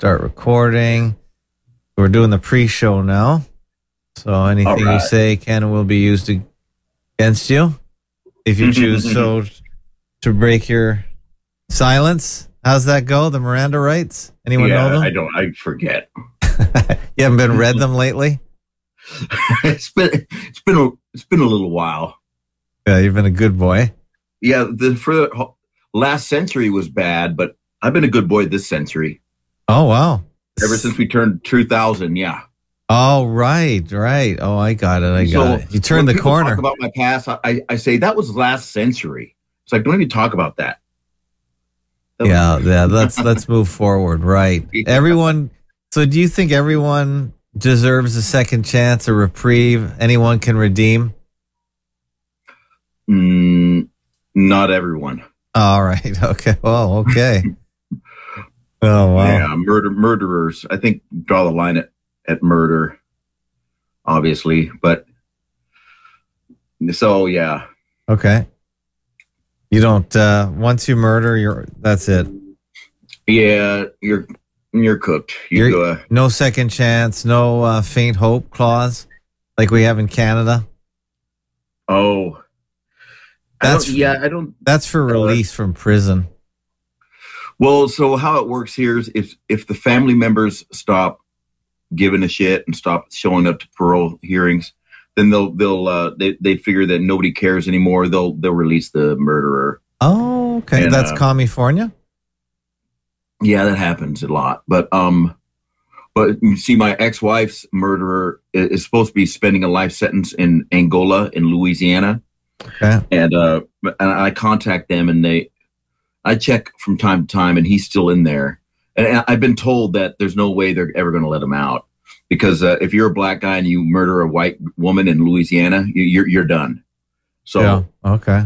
start recording. We're doing the pre-show now, so anything you say can and will be used against you if you choose so to break your silence. How's that go? The Miranda rights? Anyone yeah, know them? I don't. I forget. you haven't been read them lately. it's been it's been a it's been a little while. Yeah, you've been a good boy. Yeah, the for the last century was bad, but I've been a good boy this century. Oh wow! Ever since we turned two thousand, yeah. Oh right, right. Oh, I got it. I got it. You turned the corner. Talk about my past. I- I, say that was last century. It's like don't even talk about that. That was- yeah, yeah. Let's let's move forward. Right. Everyone. So, do you think everyone deserves a second chance, a reprieve? Anyone can redeem. Mm, not everyone. All right. Okay. Well. Okay. Oh wow. Yeah, murder murderers. I think draw the line at at murder, obviously. But so yeah, Okay. You don't. uh Once you murder, you're. That's it. yeah, you're you're cooked. You You're- go. Uh, No second chance. No uh, faint hope clause, like we have in Canada. oh, That's- don't, yeah. I don't. That's for release from prison. Well, so how it works here is if if the family members stop giving a shit and stop showing up to parole hearings, then they'll they'll uh, they they figure that nobody cares anymore. They'll they'll release the murderer. Oh, okay. And, That's uh, California. Yeah, that happens a lot. But um, but you see, my ex-wife's murderer is supposed to be spending a life sentence in Angola in Louisiana, Okay. and uh, and I contact them, and they, I check from time to time, and he's still in there, and I've been told that there's no way they're ever going to let him out because uh, if you're a black guy and you murder a white woman in Louisiana, you, you're you're done. So yeah. Okay.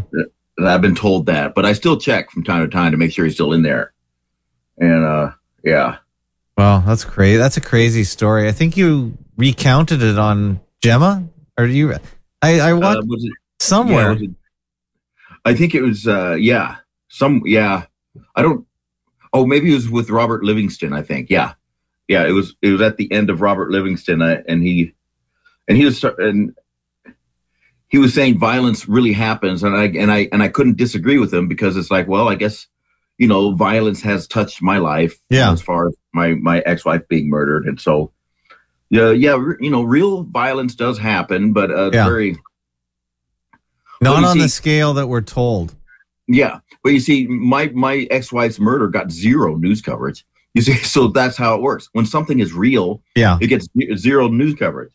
I've been told that, but I still check from time to time to make sure he's still in there, and uh, yeah. Well, that's crazy. That's a crazy story. I think you recounted it on Gemma, or do you? I I Uh, watched was it- somewhere. Yeah, it- I think it was uh yeah. Some yeah. I don't oh maybe it was with Robert Livingston, I think. Yeah. Yeah, it was it was at the end of Robert Livingston uh, and he and he was and he was saying violence really happens and I and I and I couldn't disagree with him because it's like, well, I guess you know, violence has touched my life Yeah. as far as my my ex-wife being murdered and so yeah, yeah, you know, real violence does happen, but uh, Yeah. very Not on the scale that we're told. Yeah, but you see, my my ex wife's murder got zero news coverage. You see, so that's how it works. When something is real, Yeah. it gets zero news coverage.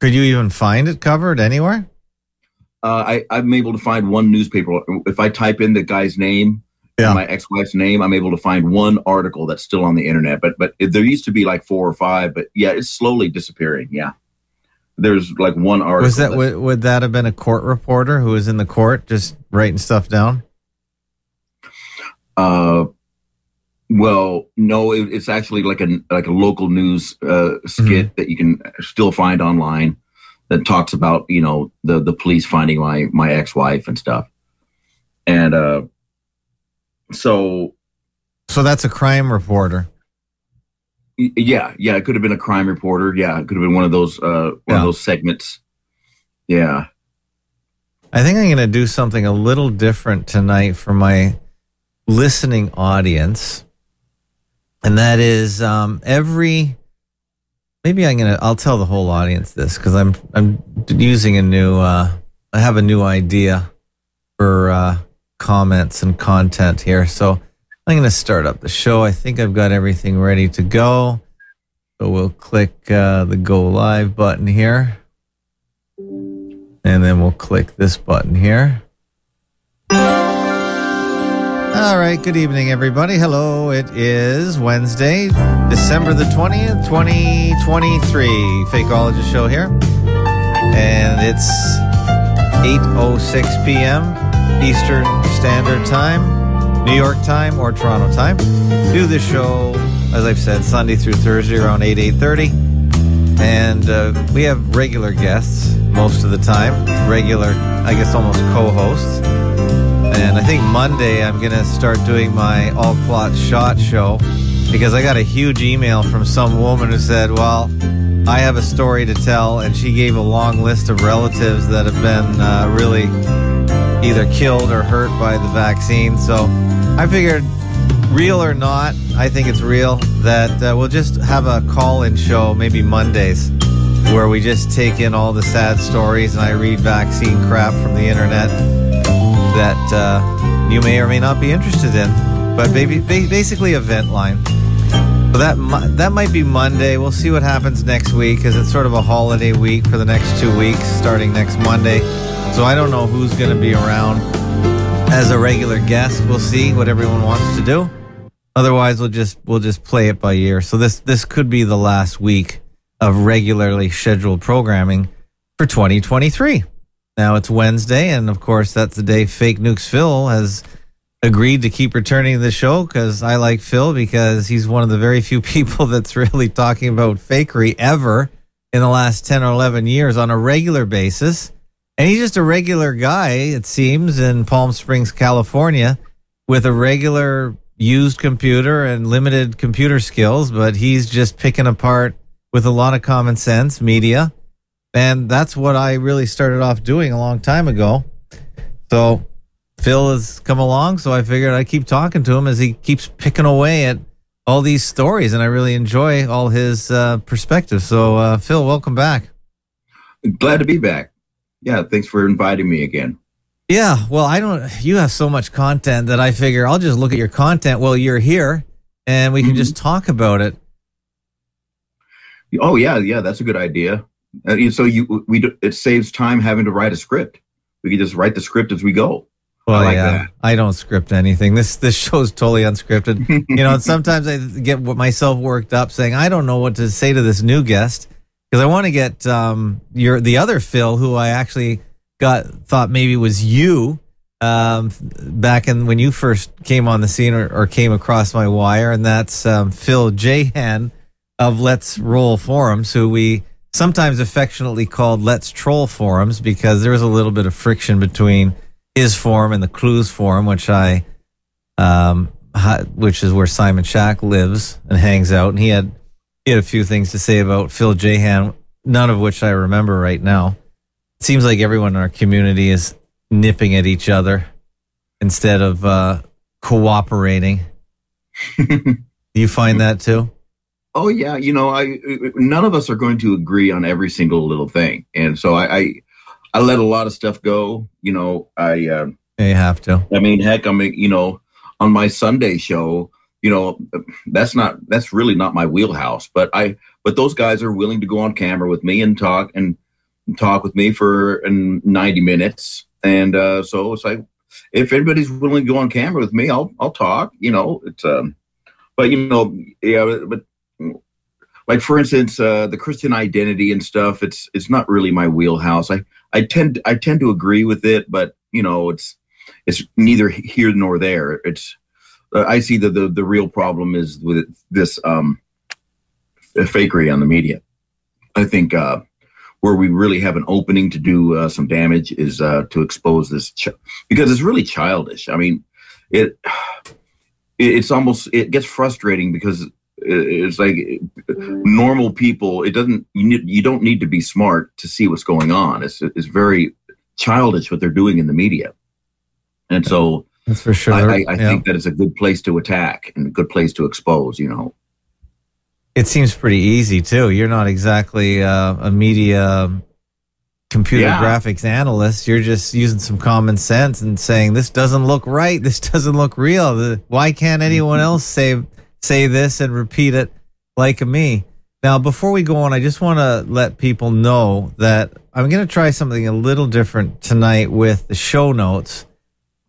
Could you even find it covered anywhere? Uh, I I'm able to find one newspaper if I type in the guy's name, Yeah. my ex wife's name. I'm able to find one article that's still on the internet. But but there used to be like four or five. But yeah, it's slowly disappearing. Yeah, there's like one article. Was that would, would that have been a court reporter who was in the court just writing stuff down? Uh, well, no, it, it's actually like a like a local news uh, skit that you can still find online that talks about you know the the police finding my my ex wife and stuff, and uh, so So that's a crime reporter. y- yeah, yeah, it could have been a crime reporter. Yeah, it could have been one of those uh, one Yeah. of those segments. Yeah, I think I'm going to do something a little different tonight for my listening audience. And that is um, every maybe I'm to I'll tell the whole audience this cuz I'm I'm using a new uh I have a new idea for uh comments and content here. So I'm to start up the show. I think I've got everything ready to go. So we'll click uh, the go live button here. And then we'll click this button here. All right, good evening, everybody. Hello, it is Wednesday, December the 20th, 2023. Fakeologist show here. And it's 8.06 p.m. Eastern Standard Time, New York time, or Toronto time. Do this show, as I've said, Sunday through Thursday around 8, 8.30. And uh, we have regular guests most of the time, regular, I guess almost co-hosts. And I think Monday I'm to start doing my all clot shot show because I got a huge email from some woman who said, Well, I have a story to tell, and she gave a long list of relatives that have been uh, really either killed or hurt by the vaccine. So I figured, real or not, I think it's real that uh, we'll just have a call in show, maybe Mondays, where we just take in all the sad stories and I read vaccine crap from the internet that uh, you may or may not be interested in. But baby, basically, event line. So that that might be Monday. We'll see what happens next week because it's sort of a holiday week for the next two weeks, starting next Monday. So I don't know who's going to be around as a regular guest. We'll see what everyone wants to do. Otherwise, we'll just we'll just play it by ear. So this this could be the last week of regularly scheduled programming for 2023. Now it's Wednesday, and of course that's the day Fake Nukes Phil has agreed to keep returning the show because I like Phil because he's one of the very few people that's really talking about fakery ever in the last 10 or 11 years on a regular basis. And he's just a regular guy, it seems, in Palm Springs, California, with a regular used computer and limited computer skills, but he's just picking apart with a lot of common sense media. And that's what I really started off doing a long time ago. So Phil has come along, so I figured I'd keep talking to him as he keeps picking away at all these stories, and I really enjoy all his uh, perspectives. So, uh, Phil, welcome back. Glad to be back yeah, thanks for inviting me again. Yeah, well, I don't. You have so much content that I figure I'll just look at your content while you're here, and we can mm-hmm. just talk about it. Oh yeah, yeah, that's a good idea. Uh, so you we do, it saves time having to write a script. We can just write the script as we go. Well, I like yeah, that. I don't script anything. This this show's totally unscripted. you know, and sometimes I get myself worked up saying I don't know what to say to this new guest because I want to get um, your the other Phil who I actually got thought maybe was you um, back in when you first came on the scene or, or came across my wire, and that's um, Phil Jayhan of Let's Roll Forums, who we sometimes affectionately called Let's Troll Forums because there was a little bit of friction between his forum and the Clues Forum, which I, um, which is where Simon Shack lives and hangs out, and he had he had a few things to say about Phil Jayhan, none of which I remember right now. It seems like everyone in our community is nipping at each other instead of uh, cooperating. Do you find that too? Oh yeah, you know, I none of us are going to agree on every single little thing, and so I I, I let a lot of stuff go. You know, I uh, you have to. I mean, heck, I mean, you know, on my Sunday show, you know that's not that's really not my wheelhouse but i but those guys are willing to go on camera with me and talk and talk with me for 90 minutes and uh, so it's like if anybody's willing to go on camera with me i'll i'll talk you know it's um but you know yeah but like for instance uh, the christian identity and stuff it's it's not really my wheelhouse i i tend i tend to agree with it but you know it's it's neither here nor there it's uh, I see that the the real problem is with this um, fakery on the media. I think uh, where we really have an opening to do uh, some damage is uh, to expose this ch- because it's really childish. I mean, it it's almost it gets frustrating because it's like normal people. It doesn't you need, you don't need to be smart to see what's going on. It's it's very childish what they're doing in the media, and so that's for sure. I, I, I yeah. think that it's a good place to attack and a good place to expose. You know, it seems pretty easy too. You're not exactly uh, a media computer yeah. graphics analyst. You're just using some common sense and saying this doesn't look right. This doesn't look real. Why can't anyone mm-hmm. else say say this and repeat it like me? Now, before we go on, I just want to let people know that I'm going to try something a little different tonight with the show notes.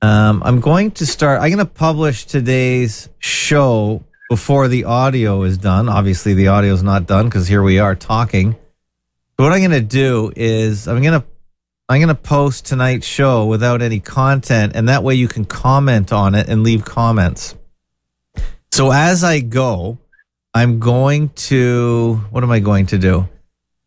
Um, I'm going to start. I'm going to publish today's show before the audio is done. Obviously, the audio is not done because here we are talking. But what I'm going to do is I'm going to I'm going to post tonight's show without any content, and that way you can comment on it and leave comments. So as I go, I'm going to what am I going to do?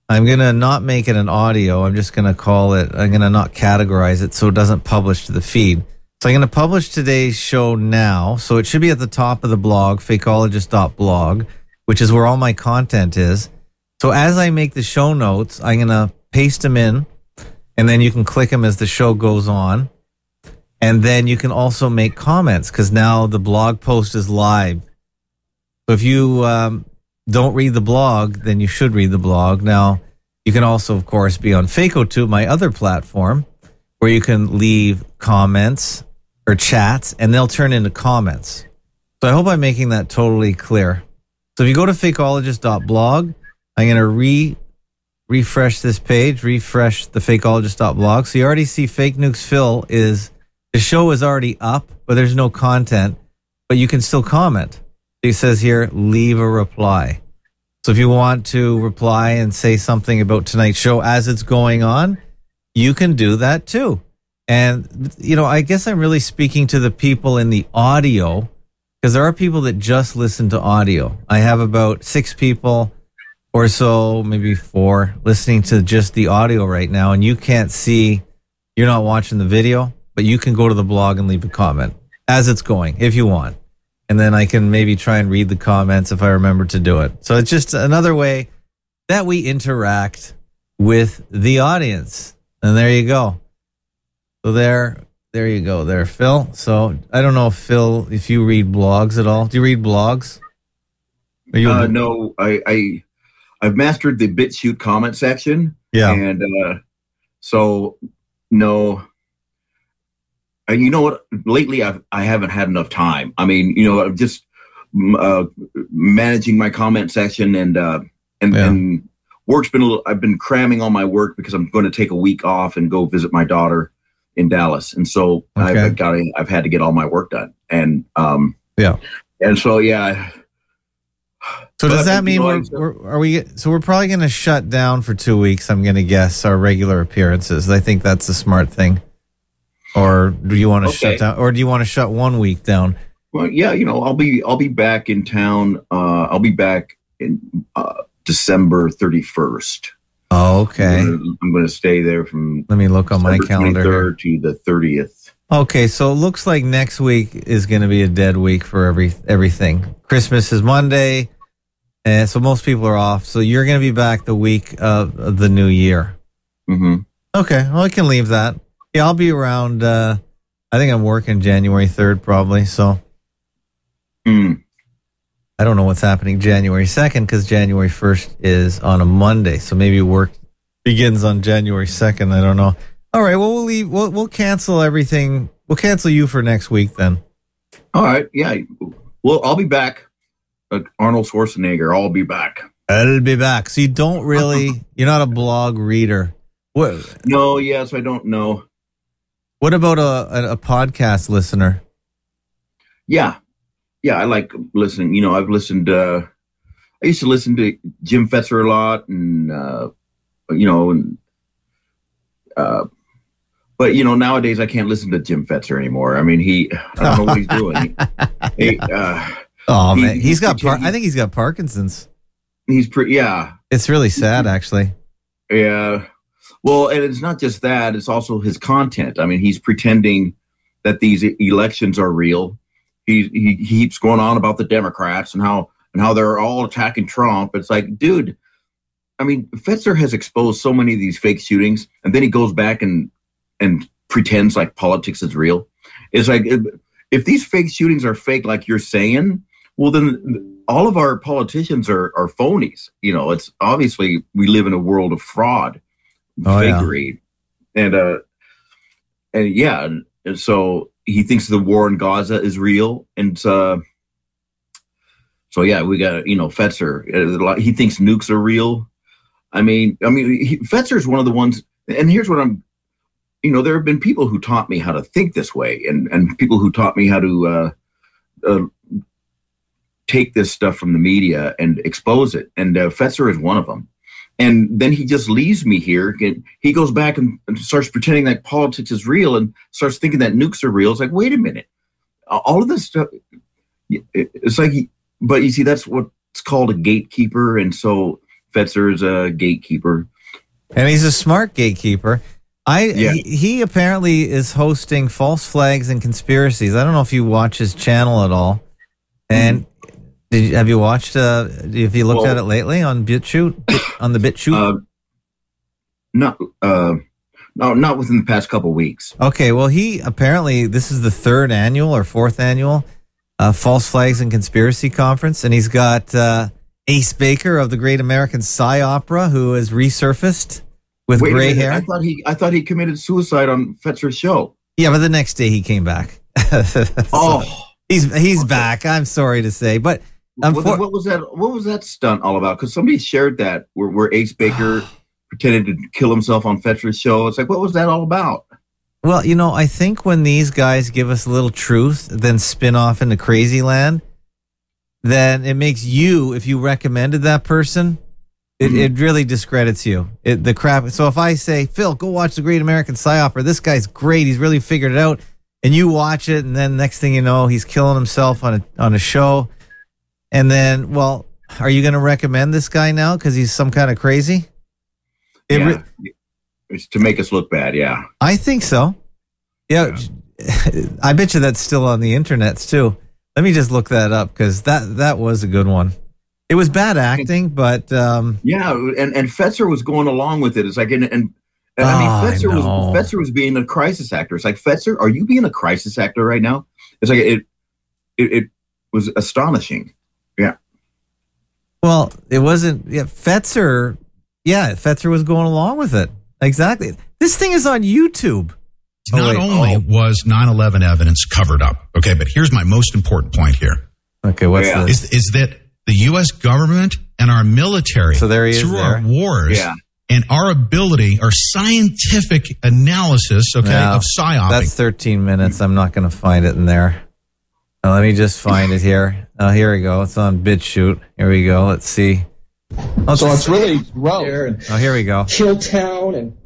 I'm going to not make it an audio. I'm just going to call it. I'm going to not categorize it so it doesn't publish to the feed. So I'm going to publish today's show now. So it should be at the top of the blog, fakeologist.blog, which is where all my content is. So as I make the show notes, I'm going to paste them in and then you can click them as the show goes on. And then you can also make comments because now the blog post is live. So if you um, don't read the blog, then you should read the blog. Now, you can also, of course, be on FakeOTube, my other platform, where you can leave comments or chats and they'll turn into comments. So I hope I'm making that totally clear. So if you go to fakeologist.blog, I'm going to re refresh this page, refresh the fakeologist.blog. So you already see Fake Nukes Phil is the show is already up, but there's no content, but you can still comment. He says here, leave a reply. So if you want to reply and say something about tonight's show as it's going on, you can do that too. And, you know, I guess I'm really speaking to the people in the audio because there are people that just listen to audio. I have about six people or so, maybe four, listening to just the audio right now. And you can't see, you're not watching the video, but you can go to the blog and leave a comment as it's going if you want. And then I can maybe try and read the comments if I remember to do it. So it's just another way that we interact with the audience. And there you go. So there, there you go, there, Phil. So I don't know, if Phil, if you read blogs at all. Do you read blogs? Are you uh, no, I, I, I've mastered the BitChute comment section. Yeah, and uh, so no. And you know what? Lately, I've I haven't had enough time. I mean, you know, I'm just uh, managing my comment section and uh, and yeah. and work's been a little. I've been cramming all my work because I'm going to take a week off and go visit my daughter in Dallas, and so okay. I've got to, I've had to get all my work done, and um, yeah, and so yeah. So does that mean we're, we're, are we? So we're probably going to shut down for two weeks. I'm going to guess our regular appearances. I think that's a smart thing. Or do you want to okay. shut down? Or do you want to shut one week down? Well, yeah, you know, I'll be I'll be back in town. Uh, I'll be back in uh, December 31st. Oh, okay. I'm going to stay there from. Let me look on my calendar. to the 30th. Okay, so it looks like next week is going to be a dead week for every everything. Christmas is Monday, and so most people are off. So you're going to be back the week of the new year. Mm-hmm. Okay, well I can leave that. Yeah, I'll be around. Uh, I think I'm working January 3rd probably. So. Mm. I don't know what's happening January 2nd because January 1st is on a Monday. So maybe work begins on January 2nd. I don't know. All right. Well, we'll leave. We'll, we'll cancel everything. We'll cancel you for next week then. All right. Yeah. Well, I'll be back. Uh, Arnold Schwarzenegger. I'll be back. I'll be back. So you don't really, you're not a blog reader. What? No. Yes, I don't know. What about a, a, a podcast listener? Yeah yeah, I like listening. You know, I've listened. Uh, I used to listen to Jim Fetzer a lot, and uh, you know, and uh, but you know, nowadays I can't listen to Jim Fetzer anymore. I mean, he I don't know what he's doing. He, uh, oh he, man, he's got. Par- I think he's got Parkinson's. He's pretty. Yeah, it's really sad, actually. Yeah. Well, and it's not just that; it's also his content. I mean, he's pretending that these elections are real he, he keeps going on about the Democrats and how and how they're all attacking Trump. It's like, dude, I mean, Fetzer has exposed so many of these fake shootings, and then he goes back and and pretends like politics is real. It's like if these fake shootings are fake, like you're saying, well, then all of our politicians are are phonies. You know, it's obviously we live in a world of fraud, oh, yeah. and uh, and yeah, and, and so he thinks the war in Gaza is real, and uh, so yeah, we got you know Fetzer. Uh, he thinks nukes are real. I mean, I mean, Fetzer is one of the ones. And here's what I'm, you know, there have been people who taught me how to think this way, and and people who taught me how to uh, uh, take this stuff from the media and expose it. And uh, Fetzer is one of them and then he just leaves me here. He goes back and, starts pretending that politics is real and starts thinking that nukes are real. It's like, wait a minute, all of this stuff. It's like, but you see, that's what's called a gatekeeper, and so Fetzer is a gatekeeper, and he's a smart gatekeeper. I Yeah. he, he apparently is hosting false flags and conspiracies. I don't know if you watch his channel at all. And hmm. Did you, have you watched? Uh, have you looked Well- at it lately on BitChute on the BitChute? Uh, not uh, no, not within the past couple weeks. Okay, well, he apparently this is the third annual or fourth annual uh, False Flags and Conspiracy Conference, and he's got uh, Ace Baker of the Great American Psy Opera, who has resurfaced with Wait gray hair. I thought he I thought he committed suicide on Fetzer's show. yeah, but the next day he came back. So Oh, he's he's Okay. back. I'm sorry to say, but what, what was that? What was that stunt all about? Because somebody shared that where, where Ace Baker pretended to kill himself on Fetzer's show. It's like, what was that all about? well, you know, I think when these guys give us a little truth, then spin off into crazy land, then it makes you, if you recommended that person, it, Mhm. it really discredits you. It, the crap. So if I say, Phil, go watch the Great American Psy Opera. This guy's great. He's really figured it out. And you watch it, and then next thing you know, he's killing himself on a on a show. And then, well, are you going to recommend this guy now because he's some kind of crazy? It yeah. re- it's to make us look bad. Yeah. I think so. Yeah, I bet you that's still on the internet too. Let me just look that up because that that was a good one. It was bad acting, but um, Yeah, and and Fetzer was going along with it. It's like, and, and, and Oh, I I mean, Fetzer was. Fetzer was being a crisis actor. It's like Fetzer, are you being a crisis actor right now? It's like it, it, it was astonishing. Well, it wasn't. Yeah, Fetzer. Yeah, Fetzer was going along with it. Exactly. This thing is on YouTube. Oh, Not wait. only oh. was 9/11 evidence covered up, okay, but here's my most important point here Okay, what's Yeah. this? is is that the U.S. government and our military, So there he is through there. our wars Yeah. and our ability, our scientific analysis, okay, Yeah, of psyoping. That's 13 minutes. I'm not going to find it in there. Now, let me just find it here. Oh, here we go. It's on BitChute. Here we go. Let's see. Oh, So it's really gross. there and oh here we go. Hilltown and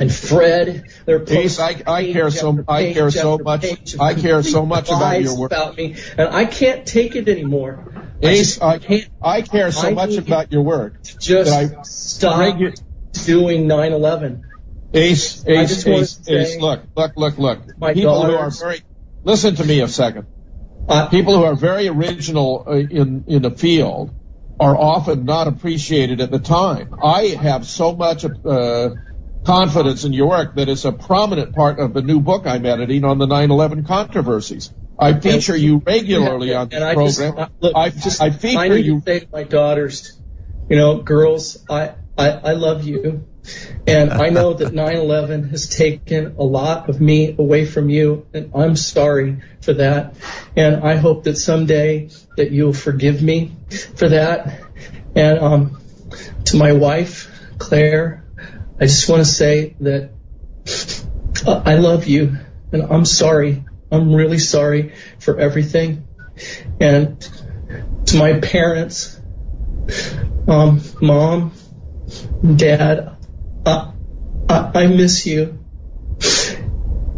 and Fred. They're Ace, I- I care so- I care so much- I care so much about your work. about me, and I can't take it anymore. I Ace, just I, can't I care so I much about your work. just I- stop Regu- doing 9/11. Ace, Ace, Ace, Ace, look, look, look, look. My People who are very, listen to me a second. I, People who are very original uh, in, in the field are often not appreciated at the time. I have so much, uh, confidence in your work that it's a prominent part of the new book I'm editing on the 9-11 controversies. I feature you regularly on the I just program. I, look, I, just, I feature I you to say to my daughters, you know, girls, I, I, I love you. And I know that 9-11 has taken a lot of me away from you, and I'm sorry for that. And I hope that someday that you'll forgive me for that. And um, to my wife, Claire, I just want to say that uh, I love you, and I'm sorry. I'm really sorry for everything. And to my parents, um, mom, dad, I, I, I miss you.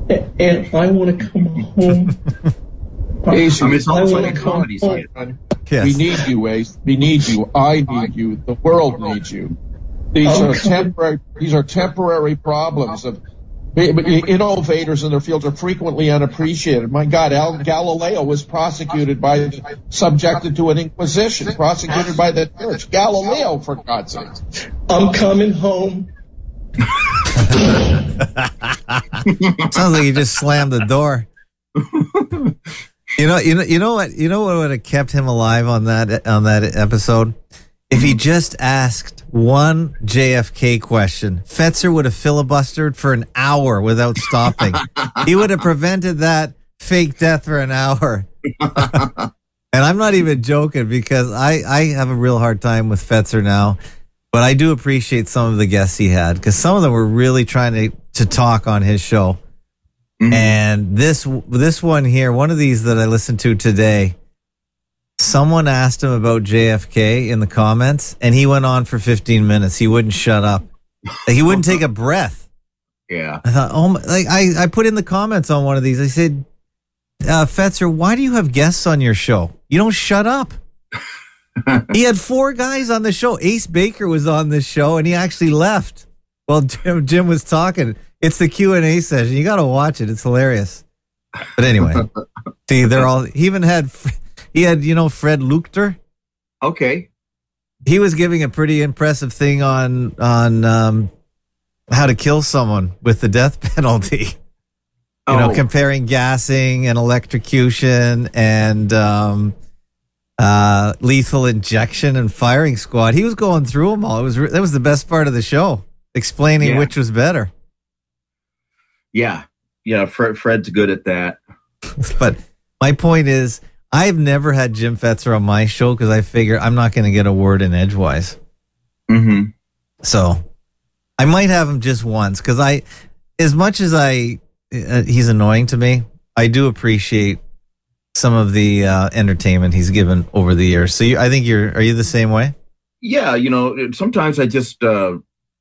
And I want to come home. Ace, I mean, it's I almost wanna like a come comedy home. skit. Yes. We need you, Ace. We need you. I need you. The world needs you. These are Okay. temporary. These are temporary problems of innovators in their fields are frequently unappreciated. My God, Al, Galileo was prosecuted by, subjected to an inquisition, prosecuted by the church. Galileo, for God's sake. I'm coming home. Sounds like you just slammed the door. you know, you know, you know what? You know what would have kept him alive on that on that episode? If he just asked one JFK question, Fetzer would have filibustered for an hour without stopping. he would have prevented that fake death for an hour. and I'm not even joking because I, I have a real hard time with Fetzer now, but I do appreciate some of the guests he had because some of them were really trying to, to talk on his show. Mhm. And this this one here, one of these that I listened to today, someone asked him about JFK in the comments, and he went on for 15 minutes. He wouldn't shut up. Like, he wouldn't take a breath. Yeah. I thought, oh, my, like I, I put in the comments on one of these. I said, uh, Fetzer, why do you have guests on your show? You don't shut up. he had four guys on the show. Ace Baker was on this show, and he actually left while Jim, Jim was talking. It's the Q and A session. You got to watch it. It's hilarious. But anyway, see, they're all. He even had. He had, you know, Fred Leuchter. Okay. He was giving a pretty impressive thing on on um, how to kill someone with the death penalty. You know, Oh. comparing gassing and electrocution and um, uh, lethal injection and firing squad. He was going through them all. It was re- that was the best part of the show, explaining Yeah. which was better. Yeah. Yeah. Fred, Fred's good at that. But my point is, I've never had Jim Fetzer on my show because I figure I'm not going to get a word in edgewise. hmm So I might have him just once because I, as much as I, uh, he's annoying to me. I do appreciate some of the uh, entertainment he's given over the years. So you, I think you're. Are you the same way? Yeah. You know, sometimes I just, uh,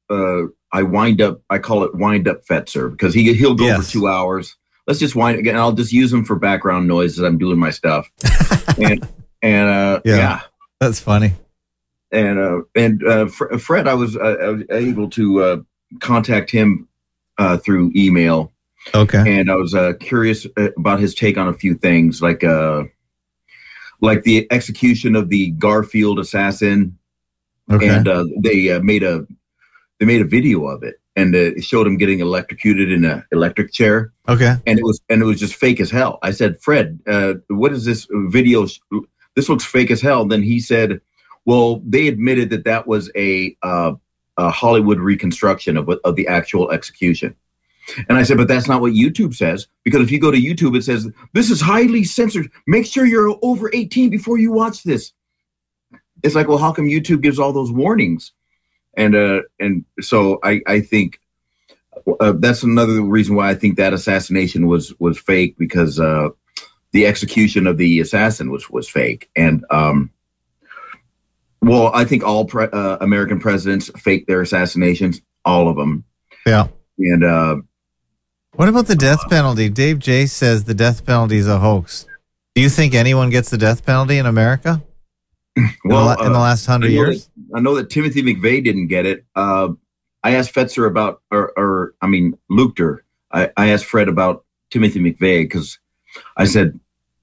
uh, I wind up, I call it wind up Fetzer because he, he'll go Yes. for two hours. Let's just wind again. I'll just use him for background noise as I'm doing my stuff. and, and, uh, Yeah. yeah. That's funny. and uh, and uh, Fred, I was, uh, I was able to uh, contact him uh, through email, Okay. and I was uh, curious uh, about his take on a few things, like uh, like the execution of the Garfield assassin, Okay. and uh, they uh, made a they made a video of it, and uh, it showed him getting electrocuted in an electric chair, okay. and it was and it was just fake as hell. I said, Fred, uh, what is this video? This looks fake as hell. Then he said, well, they admitted that that was a, uh, a Hollywood reconstruction of what- of the actual execution. And I said, but that's not what YouTube says because if you go to YouTube, it says this is highly censored. Make sure you're over 18 before you watch this. It's like, well, how come YouTube gives all those warnings? And uh, and so I I think uh, that's another reason why I think that assassination was was fake because uh, the execution of the assassin was was fake. And um, well, I think all pre- uh, American presidents fake their assassinations, all of them. Yeah. And uh, What about the death penalty? Dave J says the death penalty is a hoax. Do you think anyone gets the death penalty in America in, well, the, in the uh, last hundred years? that, I know that Timothy McVeigh didn't get it. Uh, I asked Fetzer about, or, or I mean, Leuchter. I, I asked Fred about Timothy McVeigh because I said,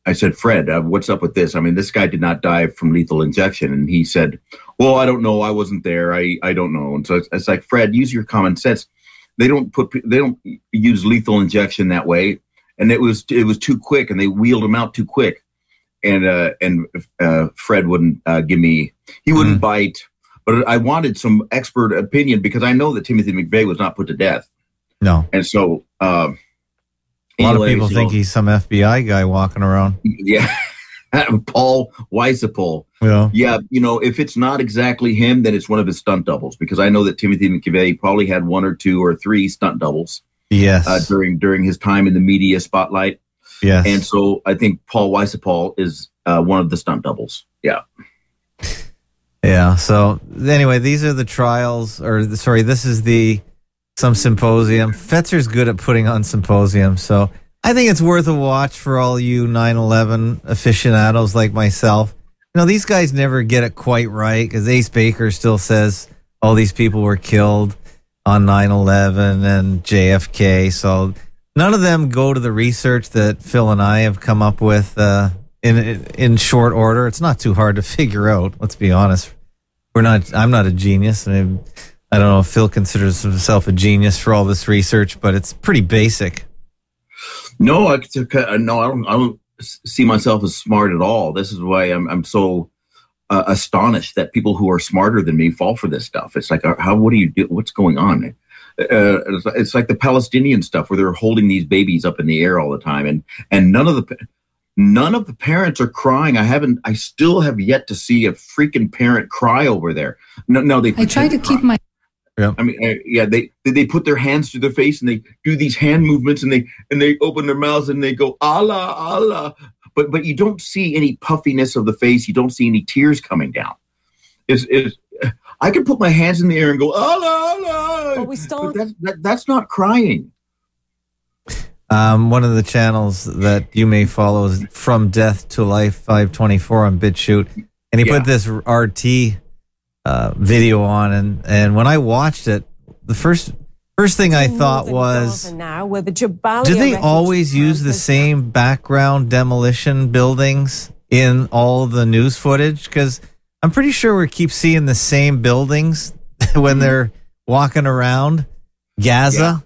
I said, Fred, uh, what's up with this? I mean, this guy did not die from lethal injection, and he said, "Well, I don't know. I wasn't there. I, I don't know." And so it's, it's like, Fred, use your common sense. They don't put, they don't use lethal injection that way, and it was, it was too quick, and they wheeled him out too quick, and uh, and uh, Fred wouldn't uh, give me, he wouldn't bite, but I wanted some expert opinion because I know that Timothy McVeigh was not put to death, No. and so. Um, A lot of people think he's some FBI guy walking around. yeah. Paul Weisapol. You know? Yeah, you know, if it's not exactly him, then it's one of his stunt doubles because I know that Timothy McVeigh probably had one or two or three stunt doubles Yes. uh, during during his time in the media spotlight, yes. and so I think Paul Weisapol is uh, one of the stunt doubles. Yeah, Yeah. So anyway, these are the trials, or sorry, this is the some symposium. Fetzer's good at putting on symposiums, so I think it's worth a watch for all you 9/11 aficionados like myself. You know, these guys never get it quite right because Ace Baker still says all these people were killed on 9/11 and JFK. So none of them go to the research that Phil and I have come up with uh, in in short order. It's not too hard to figure out. Let's be honest. We're not. I'm not a genius. I, mean, I don't know if Phil considers himself a genius for all this research, but it's pretty basic. No, I uh, no, I don't. I don't see myself as smart at all. This is why I'm I'm so uh, astonished that people who are smarter than me fall for this stuff. It's like, uh, how? What do you do? What's going on? Uh, it's, like the Palestinian stuff where they're holding these babies up in the air all the time, and and none of the none of the parents are crying. I haven't. I still have yet to see a freaking parent cry over there. No, no, they. I try to cry. keep my I mean, uh, yeah, they they- they put their hands to their face and they do these hand movements and they and they open their mouths and they go Allah Allah, but but you don't see any puffiness of the face. You don't see any tears coming down. It's it's. I can put my hands in the air and go Allah Allah. But we still- But that's that, that's not crying. Um, one of the channels that you may follow is From Death to Life 524 on BitChute, and he Yeah. put this RT uh, video on, and and when I watched it the first first thing I thought was, now, where the do they always use the is- same background demolition buildings in all the news footage? Because I'm pretty sure we keep seeing the same buildings when they're walking around Gaza.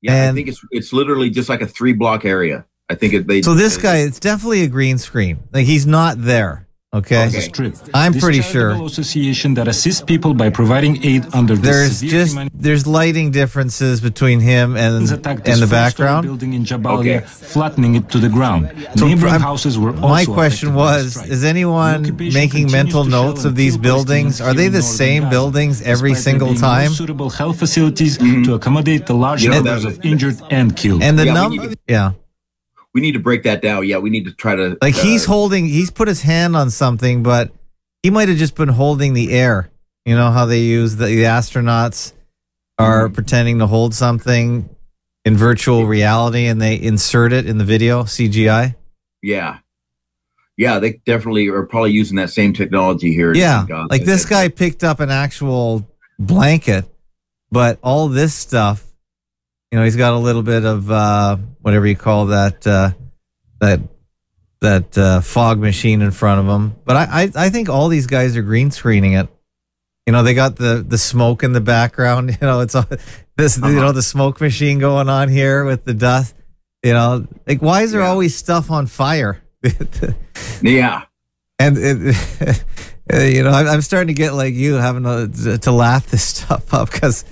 Yeah, I And- think it's it's literally just like a three block area. I think it, they. So this guy, it's definitely a green screen. Like he's not there. Okay. Okay. Strip. I'm This pretty sure. association that assists people by providing aid under There's severe just humanitarian there's lighting differences between him and and the background. building in Jabalia, Okay. flattening it to the ground. So Neighboring I'm- houses were also My question affected by the was. Is anyone making mental notes of these buildings? Are they the same Gaza, buildings every single being no time? suitable health facilities mm-hmm. to accommodate the large You know, numbers of injured and killed. And the Yeah, we number, need yeah, we need to break that down. Yeah, we need to try to like uh, he's holding, he's put his hand on something, but he might have just been holding the air. You know how they use the, the astronauts are Mm-hmm. pretending to hold something in virtual reality, and they insert it in the video CGI. Yeah, yeah, they definitely are probably using that same technology here. Yeah, like this guy picked up an actual blanket, but all this stuff, you know, he's got a little bit of uh, whatever you call that uh, that that uh, fog machine in front of him. But I, I I think all these guys are green screening it. You know, they got the the smoke in the background. You know, it's all this you know the smoke machine going on here with the dust. You know, like why is there Yeah. always stuff on fire? Yeah, and it, you know I'm, I'm starting to get like you having to, to laugh this stuff up because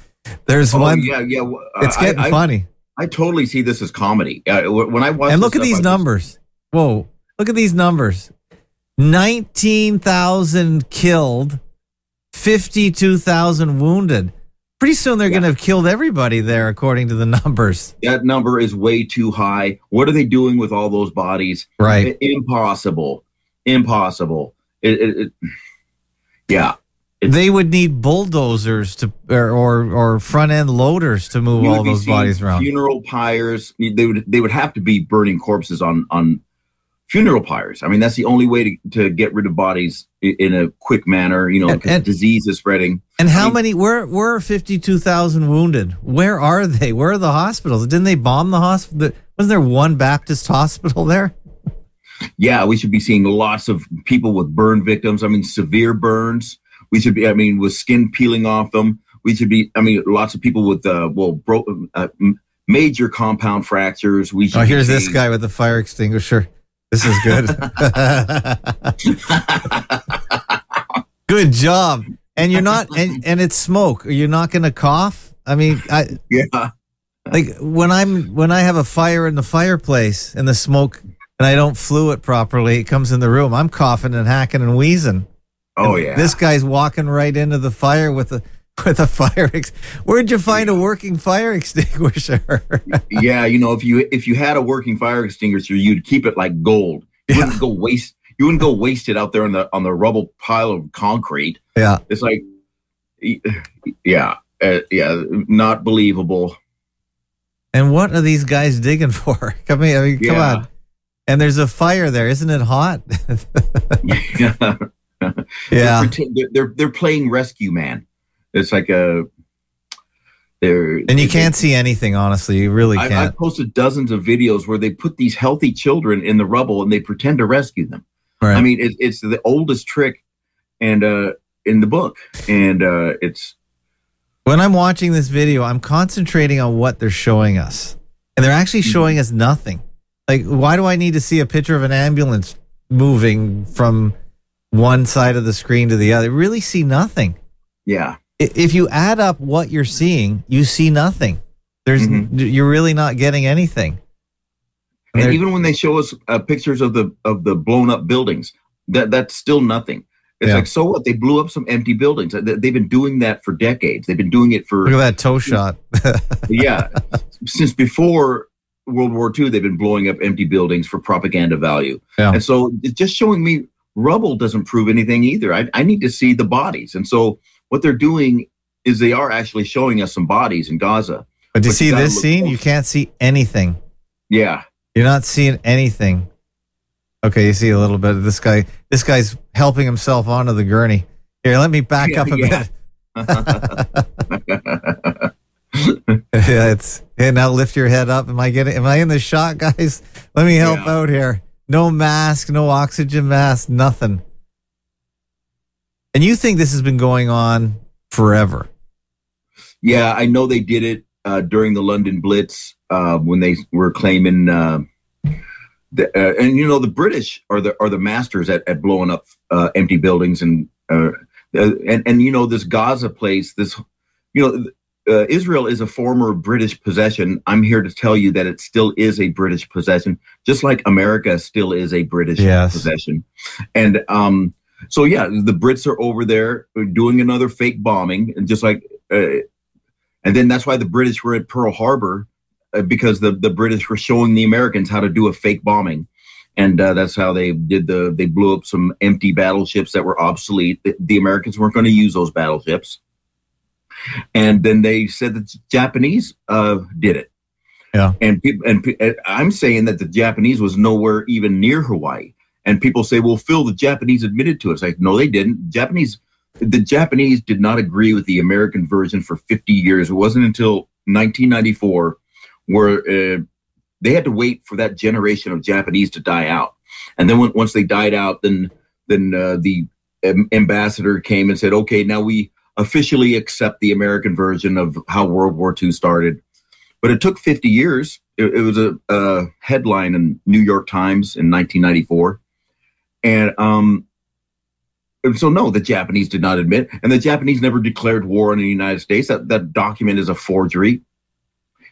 there's oh, one yeah, yeah. w- it's getting I, funny I totally see this as comedy. Uh, when I watch and look at these I just- numbers whoa look at these numbers 19,000 killed 52,000 wounded pretty soon they're going to have killed everybody there according to the numbers that number is way too high. What are they doing with all those bodies? right impossible, impossible. It, it, it- yeah, It's- they would need bulldozers to or or, or front end loaders to move all those bodies around Funeral pyres. They would they would have to be burning corpses on on funeral pyres. I mean, that's the only way to, to get rid of bodies in a quick manner. You know, And- 'cause and- disease is spreading. And how I mean- many? Where where are fifty two thousand wounded? Where are they? Where are the hospitals? Didn't they bomb the hospital? Wasn't there one Baptist hospital there? Yeah, we should be seeing lots of people with burn victims. I mean, severe burns. We should be. I mean, with skin peeling off them. We should be. I mean, lots of people with uh, well, bro- uh, major compound fractures. We should. Oh, here's this guy with the fire extinguisher. This is good. good job. And you're not, and, and it's smoke. Are You're not going to cough. I mean, I Yeah, like when I'm when I have a fire in the fireplace and the smoke and I don't flue it properly, it comes in the room. I'm coughing and hacking and wheezing. Oh And yeah. This guy's walking right into the fire with a with a fire. Ex- Where'd you find a working fire extinguisher? yeah, you know, if you if you had a working fire extinguisher, you'd keep it like gold. You Yeah. wouldn't go waste. You wouldn't go waste it out there on the on the rubble pile of concrete. yeah. It's like, yeah, uh, yeah, not believable. And what are these guys digging for? Come here, I mean, come Yeah. on. And there's a fire there, isn't it hot? yeah, yeah. They're, they're, they're playing rescue man. It's like a they're And you can't see anything, honestly. You really I, can't. I've posted dozens of videos where they put these healthy children in the rubble and they pretend to rescue them. Right. I mean, it, it's the oldest trick, and uh, in the book, and uh, it's when I'm watching this video, I'm concentrating on what they're showing us. And they're actually Mm-hmm. showing us nothing. Like, why do I need to see a picture of an ambulance moving from one side of the screen to the other? Really see nothing. yeah, If you add up what you're seeing, you see nothing. There's Mhm. you're really not getting anything. and They're- even when they show us uh, pictures of the of the blown up buildings, that that's still nothing. It's Yeah. like so what? They blew up some empty buildings. They- They've been doing that for decades. They've been doing it for Look at that toe shot. yeah, since before World War II, they've been blowing up empty buildings for propaganda value. Yeah. And so it's just showing me rubble doesn't prove anything either. I, I need to see the bodies. And so what they're doing is they are actually showing us some bodies in Gaza. But do you But see this scene? close. You can't see anything. Yeah. You're not seeing anything. Okay, you see a little bit of this guy. This guy's helping himself onto the gurney. Here, let me back Yeah, up a yeah. bit. Yeah, it's and now lift your head up. Am I getting? Am I in the shot, guys? Let me help Yeah. out here. No mask, no oxygen mask, nothing. And you think this has been going on forever? Yeah, I know they did it uh, during the London Blitz uh, when they were claiming, uh, the, uh, and you know the British are the are the masters at, at blowing up uh, empty buildings and uh, and and you know this Gaza place, this you know uh, Israel is a former British possession. I'm here to tell you that it still is a British possession, just like America still is a British Yes. possession, and um. So yeah, the Brits are over there doing another fake bombing, and just like uh, and then that's why the British were at Pearl Harbor uh, because the, the British were showing the Americans how to do a fake bombing. And uh, that's how they did the, they blew up some empty battleships that were obsolete. The, the Americans weren't going to use those battleships. And then they said that the Japanese uh, did it. Yeah. And, peop and pe- I'm saying that the Japanese was nowhere even near Hawaii. And people say, well, Phil, the Japanese admitted to it. It's like, no, they didn't. Japanese the Japanese did not agree with the American version for 50 years. It wasn't until 1994 where uh, they had to wait for that generation of Japanese to die out. And then when, once they died out, then then uh, the um, ambassador came and said, "Okay, now we officially accept the American version of how World War II started." But it took 50 years. It, it was a, a headline in New York Times in 1994, and um, so no, the Japanese did not admit, and the Japanese never declared war on the United States. That that document is a forgery.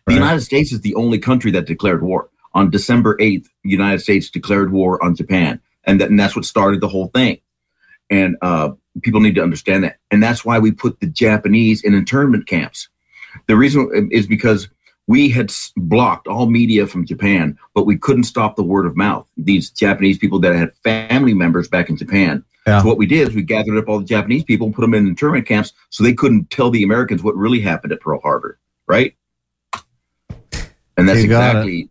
The Right. United States is the only country that declared war. On December 8th, the United States declared war on Japan. And, that, and that's what started the whole thing. And uh, people need to understand that. And that's why we put the Japanese in internment camps. The reason is because we had blocked all media from Japan, but we couldn't stop the word of mouth. These Japanese people that had family members back in Japan. Yeah. So what we did is we gathered up all the Japanese people and put them in internment camps so they couldn't tell the Americans what really happened at Pearl Harbor, right? And that's exactly and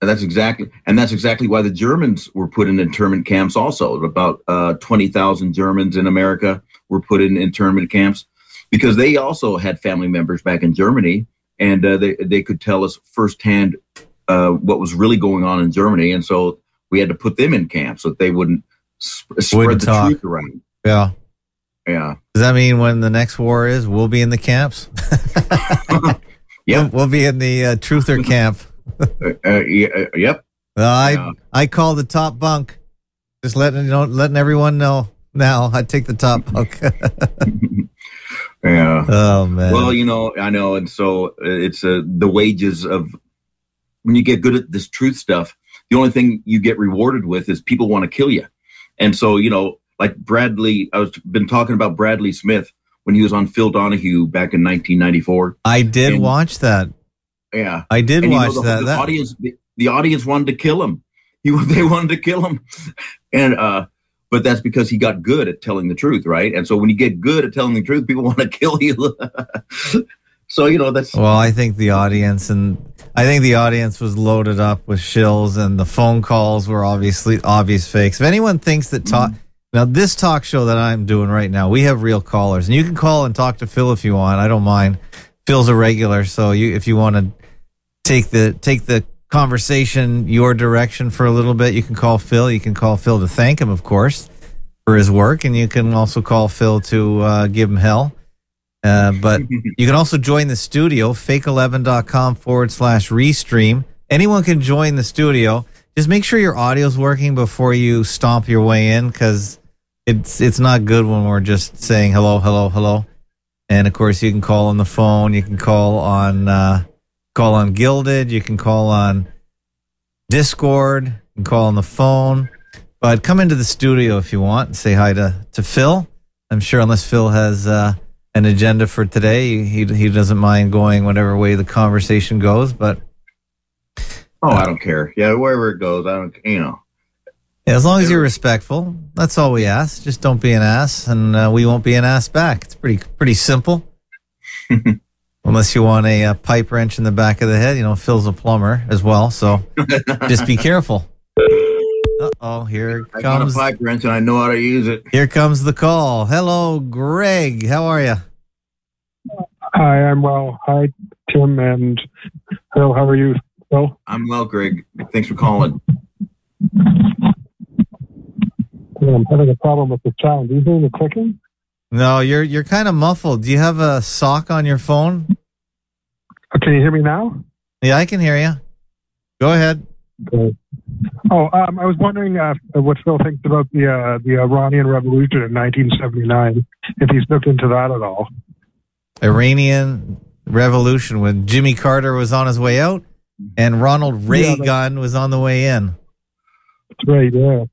that's exactly and that's exactly why the Germans were put in internment camps also. About uh, 20,000 Germans in America were put in internment camps because they also had family members back in Germany and uh, they they could tell us firsthand uh, what was really going on in Germany and so we had to put them in camps so that they wouldn't sp- spread Wouldn't the talk. truth around. Yeah. Yeah. Does that mean when the next war is, we'll be in the camps? Yeah. We'll, we'll be in the uh, truther camp. Uh, uh, yep. I Yeah. I call the top bunk. Just letting you know, letting everyone know now. I take the top bunk. Yeah. oh man. Well, you know, I know, and so uh, it's uh, the wages of when you get good at this truth stuff. The only thing you get rewarded with is people want to kill you, and so you know, like Bradley. I was been talking about Bradley Smith when he was on Phil Donahue back in 1994. I did and- watch that. Yeah, I did And, you know, watch the, that. The that audience, the, the audience wanted to kill him. He they wanted to kill him, and uh, but that's because he got good at telling the truth, right? And so when you get good at telling the truth, people want to kill you. so you know that's Well, I think the audience and I think the audience was loaded up with shills, and the phone calls were obviously obvious fakes. If anyone thinks that talk now this talk show that I'm doing right now, we have real callers, and you can call and talk to Phil if you want. I don't mind. Phil's a regular, so you if you want to take the take the conversation your direction for a little bit, you can call Phil. You can call Phil to thank him, of course, for his work, and you can also call Phil to uh, give him hell. Uh, but you can also join the studio, fake11.com forward slash restream. Anyone can join the studio. Just make sure your audio's working before you stomp your way in because it's it's not good when we're just saying hello, hello, hello. And of course, you can call on the phone. You can call on uh, call on Guilded. You can call on Discord. You can call on the phone. But come into the studio if you want and say hi to, to Phil. I'm sure unless Phil has uh, an agenda for today, he he doesn't mind going whatever way the conversation goes. But oh, I don't care. Yeah, wherever it goes, I don't. You know, yeah, as long as you're respectful, that's all we ask. Just don't be an ass, and uh, we won't be an ass back. It's pretty pretty simple. Unless you want a, uh pipe wrench in the back of the head, you know, Phil's a plumber as well, so just be careful. Uh oh, here I got a pipe wrench and I know how to use it. here comes the call. Hello, Greg. How are you? Hi, I'm well. Hi, Tim and Phil. How are you, Phil? I'm well, Greg. Thanks for calling. I'm having a problem with the sound. Do you hear the clicking? No, you're you're kind of muffled. Do you have a sock on your phone? Oh, Can you hear me now? Yeah, I can hear you. Go ahead. Okay. Oh, um, I was wondering uh, what Phil thinks about the uh, the Iranian Revolution in 1979. If he's looked into that at all. Iranian Revolution when Jimmy Carter was on his way out and Ronald Yeah, Reagan was on the way in. That's right. Yeah.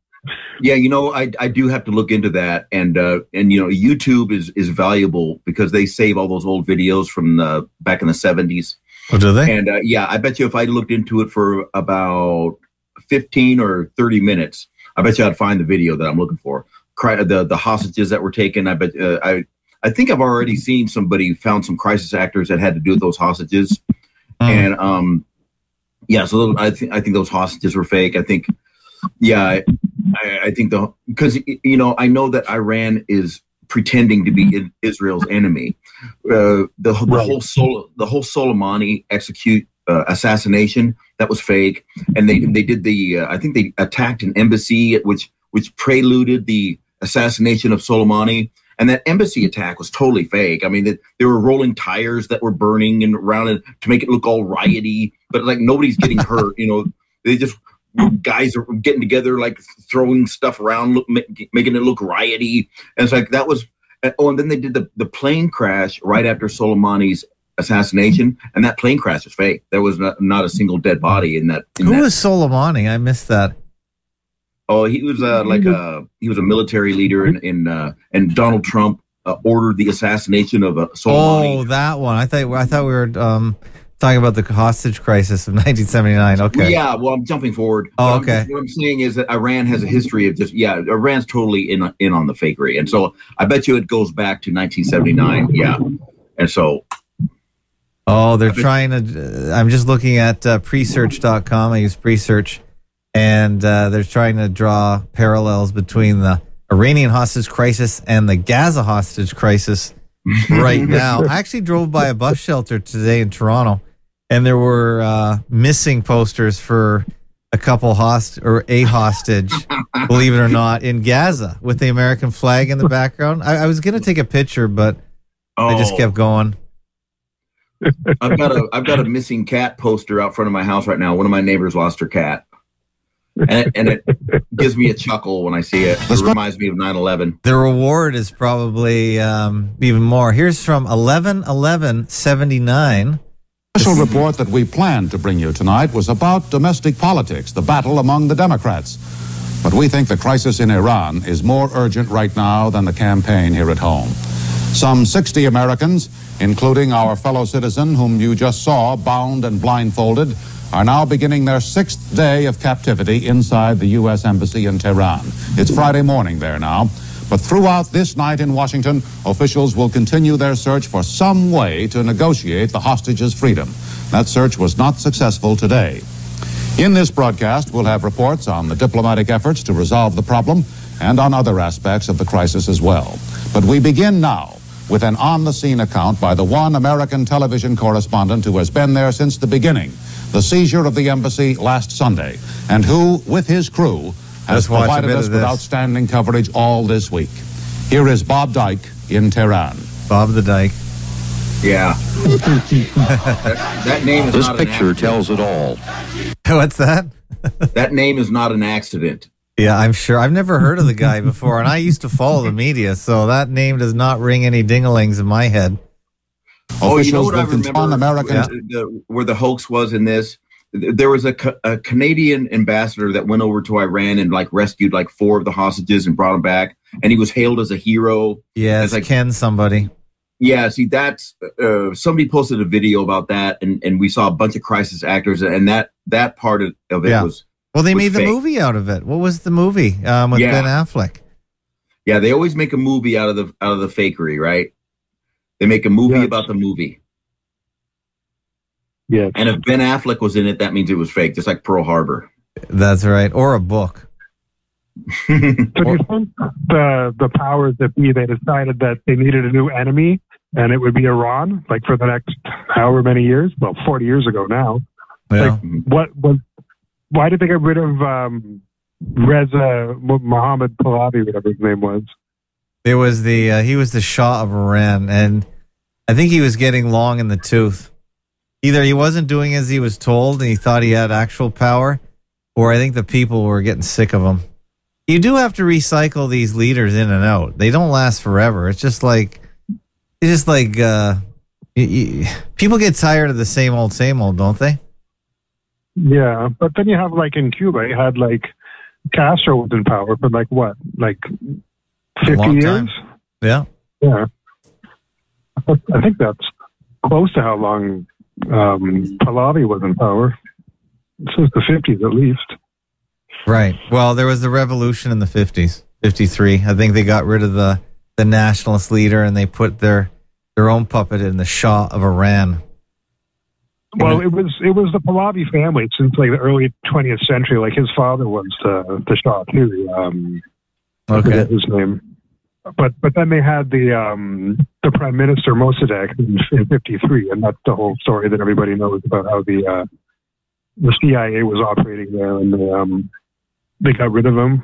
Yeah, you know, I I do have to look into that, and uh, and you know, YouTube is is valuable because they save all those old videos from the back in the seventies. Oh, do they? And uh, yeah, I bet you if I looked into it for about fifteen or thirty minutes, I bet you I'd find the video that I'm looking for. Cri- The the hostages that were taken. I bet uh, I I think I've already seen somebody found some crisis actors that had to do with those hostages, Hmm. and um, yeah. So I think I think those hostages were fake. I think yeah, I, I, think the because you know I know that Iran is pretending to be Israel's enemy. Uh, the, the Right. whole Sol- the whole Soleimani execute uh, assassination that was fake, and they they did the uh, I think they attacked an embassy which which preluded the assassination of Soleimani. And that embassy attack was totally fake. I mean, they, they were rolling tires that were burning and around it to make it look all riotty, but like nobody's getting hurt. You know, they just guys are getting together, like throwing stuff around, look, ma- making it look riotty. And it's like that was. Oh, and then they did the the plane crash right after Soleimani's assassination, and that plane crash was fake. There was not, not a single dead body in that. In Who that. was Soleimani? I missed that. Oh, he was uh, like a he was a military leader, in, in uh, and Donald Trump uh, ordered the assassination of uh, Soleimani. Oh, that one. I thought I thought we were um, talking about the hostage crisis of 1979. Okay. Yeah, well, I'm jumping forward. Oh, But I'm okay. what I'm saying is that Iran has a history of just yeah, Iran's totally in in on the fakery, and so I bet you it goes back to 1979. Yeah, and so Oh, they're trying to. I'm just looking at uh, presearch.com. I use presearch, and uh, they're trying to draw parallels between the Iranian hostage crisis and the Gaza hostage crisis right now. I actually drove by a bus shelter today in Toronto, and there were uh, missing posters for a couple host or a hostage, believe it or not, in Gaza with the American flag in the background. I, I was going to take a picture, but oh, I just kept going. I've got a I've got a missing cat poster out front of my house right now. One of my neighbors lost her cat, and it, and it gives me a chuckle when I see it. It reminds me of 9/11. The reward is probably um, even more. Here's from 11 11 79. The special report that we planned to bring you tonight was about domestic politics, the battle among the Democrats. But we think the crisis in Iran is more urgent right now than the campaign here at home. Some 60 Americans, including our fellow citizen whom you just saw bound and blindfolded, are now beginning their sixth day of captivity inside the U.S. Embassy in Tehran. It's Friday morning there now. But throughout this night in Washington, officials will continue their search for some way to negotiate the hostages' freedom. That search was not successful today. In this broadcast, we'll have reports on the diplomatic efforts to resolve the problem and on other aspects of the crisis as well. But we begin now with an on the scene account by the one American television correspondent who has been there since the beginning, the seizure of the embassy last Sunday, and who, with his crew, has Let's watch a provided us with outstanding coverage all this week. Here is Bob Dyk in Tehran. Bob the Dyke. Yeah, that, that name is This not picture accident. tells it all. What's that? That name is not an accident. Yeah, I'm sure. I've never heard of the guy before, and I used to follow the media, so that name does not ring any dingalings in my head. Oh, you know what I will continue- remember? Americans uh, the- where the hoax was in this. There was a, a Canadian ambassador that went over to Iran and like rescued like four of the hostages and brought them back, and he was hailed as a hero. Yes, as like- Ken somebody. Yeah, see, that's uh, somebody posted a video about that, and, and we saw a bunch of crisis actors, and that that part of, of it Yeah. was Well, they was made the fake. movie out of it. What was the movie um, with Yeah. Ben Affleck? yeah. They always make a movie out of the out of the fakery, right? They make a movie Yes. about the movie, Yes. and if Ben Affleck was in it, that means it was fake, just like Pearl Harbor. That's right. Or a book. So do you think the the powers that be they decided that they needed a new enemy and it would be Iran, like for the next however many years. Well, 40 years ago now. Yeah. Like, what was? Why did they get rid of um, Reza Mohammed Pahlavi, whatever his name was? It was the uh, he was the Shah of Iran, and I think he was getting long in the tooth. Either he wasn't doing as he was told, and he thought he had actual power, or I think the people were getting sick of him. You do have to recycle these leaders in and out. They don't last forever. It's just like it's just like uh, people get tired of the same old, same old, don't they? Yeah, but then you have like in Cuba, you had like Castro was in power for like what, like 50 years? time. Yeah. Yeah. I think that's close to how long um, Pahlavi was in power. Since the 50s, at least. Right. Well, there was the revolution in the 50s, 53. I think they got rid of the, the nationalist leader and they put their, their own puppet in the Shah of Iran. Well, it was it was the Pahlavi family since like the early 20th century. Like his father was the the Shah too. Um, I forget Okay. his name. But but then they had the um, the prime minister Mossadegh in, in '53, and that's the whole story that everybody knows about how the uh, the CIA was operating there, and they, um, they got rid of him.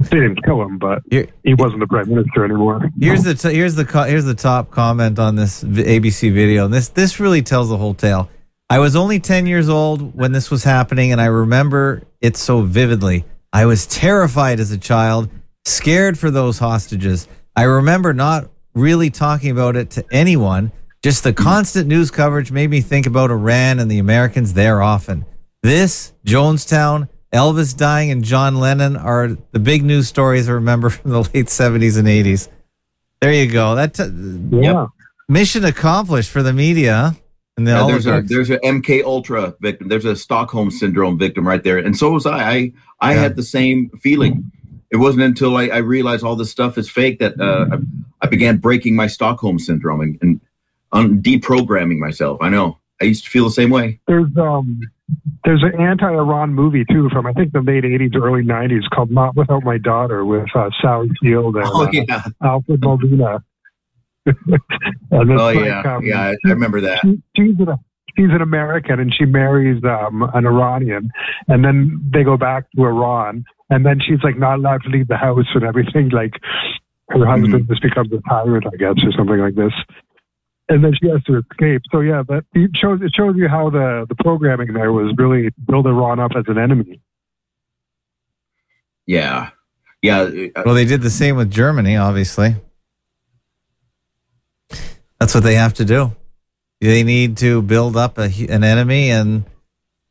They didn't kill him, but he wasn't the prime minister anymore. Here's the t- here's the co- here's the top comment on this ABC video. And this this really tells the whole tale. I was only 10 years old when this was happening and I remember it so vividly. I was terrified as a child, scared for those hostages. I remember not really talking about it to anyone. Just the constant news coverage made me think about Iran and the Americans there often. This, Jonestown, Elvis dying, and John Lennon are the big news stories I remember from the late 70s and 80s. There you go. That t- Yeah. mission accomplished for the media. And the Yeah, there's a there's a MK Ultra victim. There's a Stockholm syndrome victim right there, and so was I. I I Yeah. had the same feeling. It wasn't until I, I realized all this stuff is fake that uh, I, I began breaking my Stockholm syndrome and, and deprogramming myself. I know. I used to feel the same way. There's um there's an anti-Iran movie too from I think the late '80s, early '90s called "Not Without My Daughter" with uh, Sally Field and Oh uh. Alfred Molina. Oh yeah. um, Yeah. I, I remember that. she- she's an she's an American and she marries um, an Iranian, and then they go back to Iran, and then she's like not allowed to leave the house and everything. Like her husband just becomes a tyrant, I guess, or something like this. And then she has to escape. So yeah, that it shows it shows you how the the programming there was really build Iran up as an enemy. Yeah. Yeah. uh, Well, they did the same with Germany, obviously. That's what they have to do. They need to build up a, an enemy and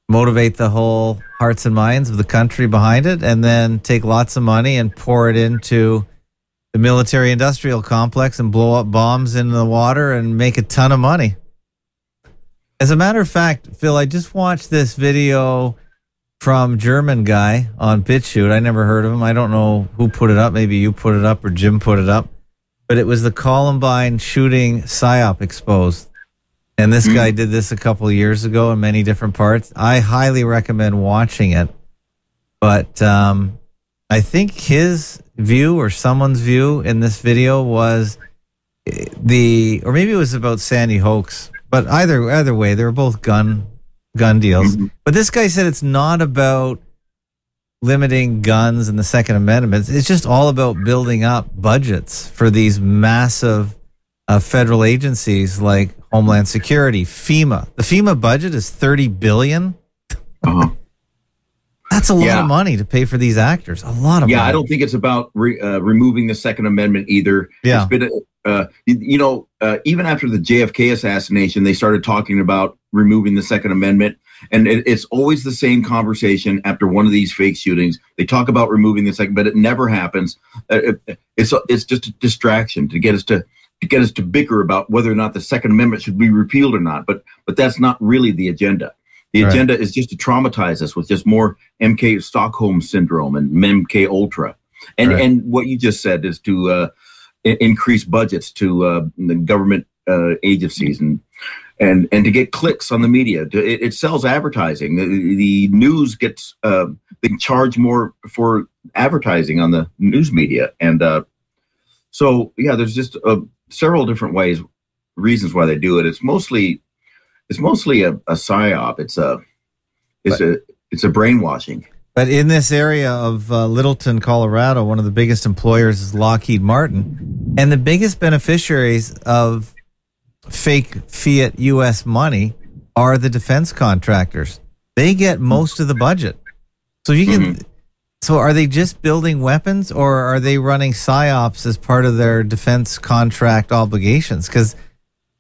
motivate the whole hearts and minds of the country behind it, and then take lots of money and pour it into the military industrial complex and blow up bombs in the water and make a ton of money. As a matter of fact, Phil, I just watched this video from German guy on BitChute. I never heard of him. I don't know who put it up. Maybe you put it up or Jim put it up. But it was the Columbine shooting psyop exposed. And this guy did this a couple of years ago in many different parts. I highly recommend watching it. But um, I think his view or someone's view in this video was eh, the, or maybe it was about Sandy Hoax. But either either way, they were both gun gun deals. But this guy said it's not about limiting guns and the Second Amendment. It's just all about building up budgets for these massive uh, federal agencies like Homeland Security, FEMA. The FEMA budget is thirty billion. Uh-huh. That's a lot Yeah. of money to pay for these actors. A lot of money. yeah, money. I don't think it's about re, uh, removing the Second Amendment either. Yeah. It's been, uh, you, you know, uh, even after the JFK assassination, they started talking about removing the Second Amendment, and it, it's always the same conversation after one of these fake shootings. They talk about removing the second, but it never happens. Uh, it- it's it's just a distraction to get us to. To get us to bicker about whether or not the Second Amendment should be repealed or not, but but that's not really the agenda. The Right. agenda is just to traumatize us with just more MK Stockholm syndrome and MK Ultra, and Right. and what you just said is to uh, i- increase budgets to uh, the government uh, agencies and and and to get clicks on the media. To- It, it sells advertising. The, the news gets uh, they charge more for advertising on the news media, and uh, so yeah, there's just uh, several different ways reasons why they do it. It's mostly it's mostly a, a psyop. It's a it's a it's a brainwashing. But in this area of uh, Littleton, Colorado, one of the biggest employers is Lockheed Martin, and the biggest beneficiaries of fake fiat U.S. money are the defense contractors. They get most of the budget. So you can. So are they just building weapons, or are they running psyops as part of their defense contract obligations? Because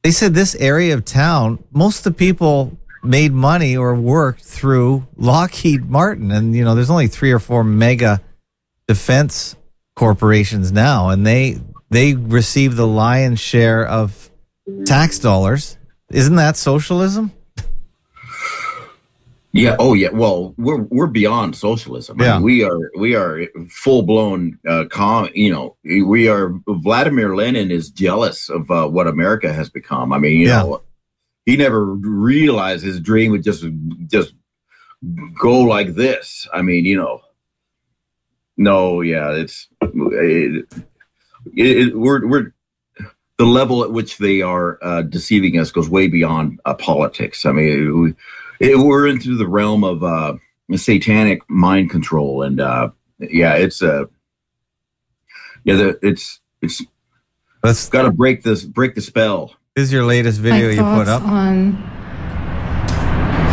they said this area of town, most of the people made money or worked through Lockheed Martin, and you know there's only three or four mega defense corporations now, and they they receive the lion's share of tax dollars. Isn't that socialism? Yeah. Oh, yeah. Well, we're we're beyond socialism. I Yeah. mean, we are we are full blown. Uh, com. You know, we are. Vladimir Lenin is jealous of uh, what America has become. I mean, you Yeah. know, he never realized his dream would just just go like this. I mean, you know. No, yeah, it's it, it, it, we're we're the level at which they are uh, deceiving us goes way beyond uh, politics. I mean, we, it, we're into the realm of uh, satanic mind control, and uh, yeah, it's uh, yeah, the, it's it's That's got to break this break the spell. this is your latest video my you put up. on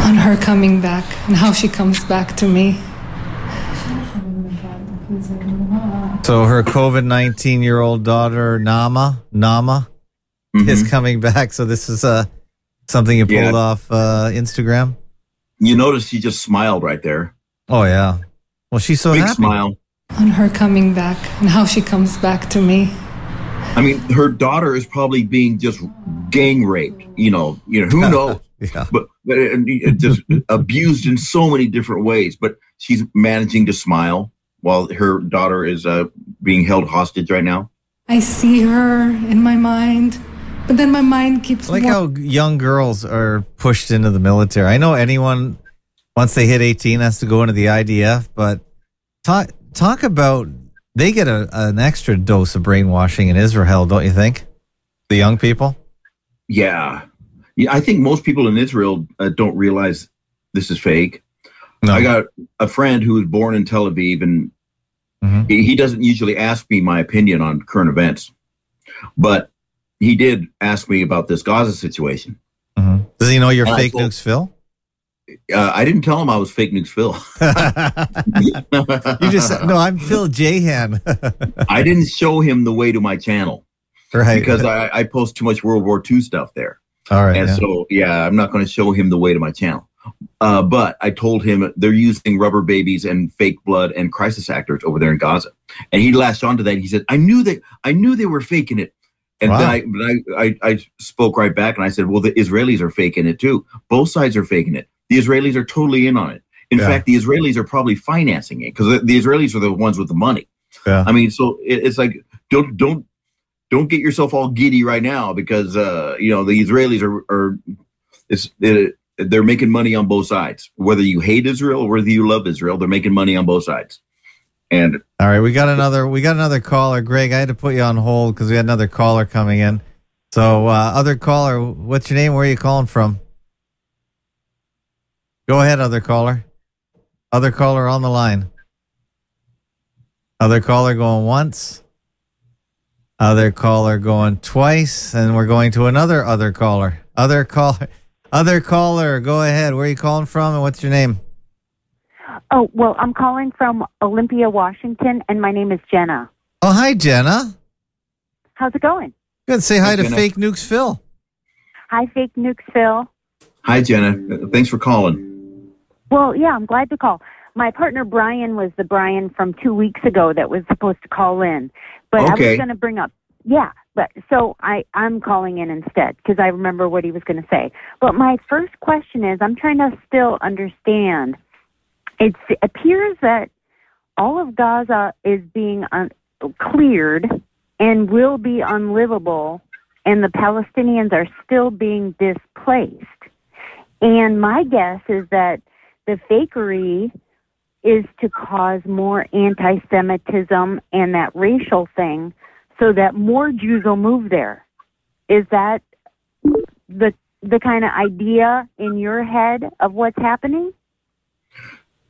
on her coming back and how she comes back to me. So her COVID nineteen year old daughter Nama Nama is coming back. So this is uh something you pulled. Yeah. off uh, Instagram. You notice she just smiled right there, Oh yeah. Well, she's so big happy. smile. On her coming back and how she comes back to me. I mean, her daughter is probably being just gang raped. You know, you know who knows. Yeah. but, but it, it just abused in so many different ways. But she's managing to smile while her daughter is uh, being held hostage right now. I see her in my mind, but then my mind keeps I like wa- how young girls are pushed into the military. I know anyone once they hit 18 has to go into the IDF, but talk talk about they get a, an extra dose of brainwashing in Israel, don't you think? The young people? Yeah, yeah. I think most people in Israel uh, don't realize this is fake. No. I got a friend who was born in Tel Aviv, and Mhm. he, he doesn't usually ask me my opinion on current events, but he did ask me about this Gaza situation. Mhm. Does he know you're And fake told- nukes, Phil? Uh, I didn't tell him I was fake news Phil. you just no, I'm Phil Jayhan. I didn't show him the way to my channel right. because I, I post too much World War II stuff there. all right. and yeah. so, yeah, I'm not going to show him the way to my channel. Uh, but I told him they're using rubber babies and fake blood and crisis actors over there in Gaza, and he latched onto that. He said, "I knew that. I knew they were faking it." And Wow. then I, but I, I, I spoke right back and I said, "Well, the Israelis are faking it too. Both sides are faking it. The Israelis are totally in on it. In Yeah. fact, the Israelis are probably financing it because the, the Israelis are the ones with the money. Yeah. I mean, so it, it's like don't don't don't get yourself all giddy right now because uh, you know the Israelis are are it's it, they're making money on both sides. Whether you hate Israel or whether you love Israel, they're making money on both sides. And All right, we got another we got another caller. Greg, I had to put you on hold because we had another caller coming in. So, uh, other caller, what's your name? Where are you calling from? Go ahead, other caller. Other caller on the line. Other caller going once. Other caller going twice, and we're going to another other caller. Other caller, other caller. Go ahead. Where are you calling from, and what's your name? Oh, well, I'm calling from Olympia, Washington, and my name is Jenna. Oh, hi, Jenna. How's it going? Good. Say hi, Hi, to Jenna. Fake Nukes Phil. Hi, Fake Nukes Phil. hi, Jenna, thanks for calling. Well, yeah, I'm glad to call. My partner Brian was the Brian from two weeks ago that was supposed to call in, but I was going to bring up, yeah, but so I I'm calling in instead because I remember what he was going to say. But my first question is, I'm trying to still understand. It appears that all of Gaza is being un- cleared and will be unlivable, and the Palestinians are still being displaced. And my guess is that the fakery is to cause more anti Semitism and that racial thing so that more Jews will move there. Is that the the kind of idea in your head of what's happening?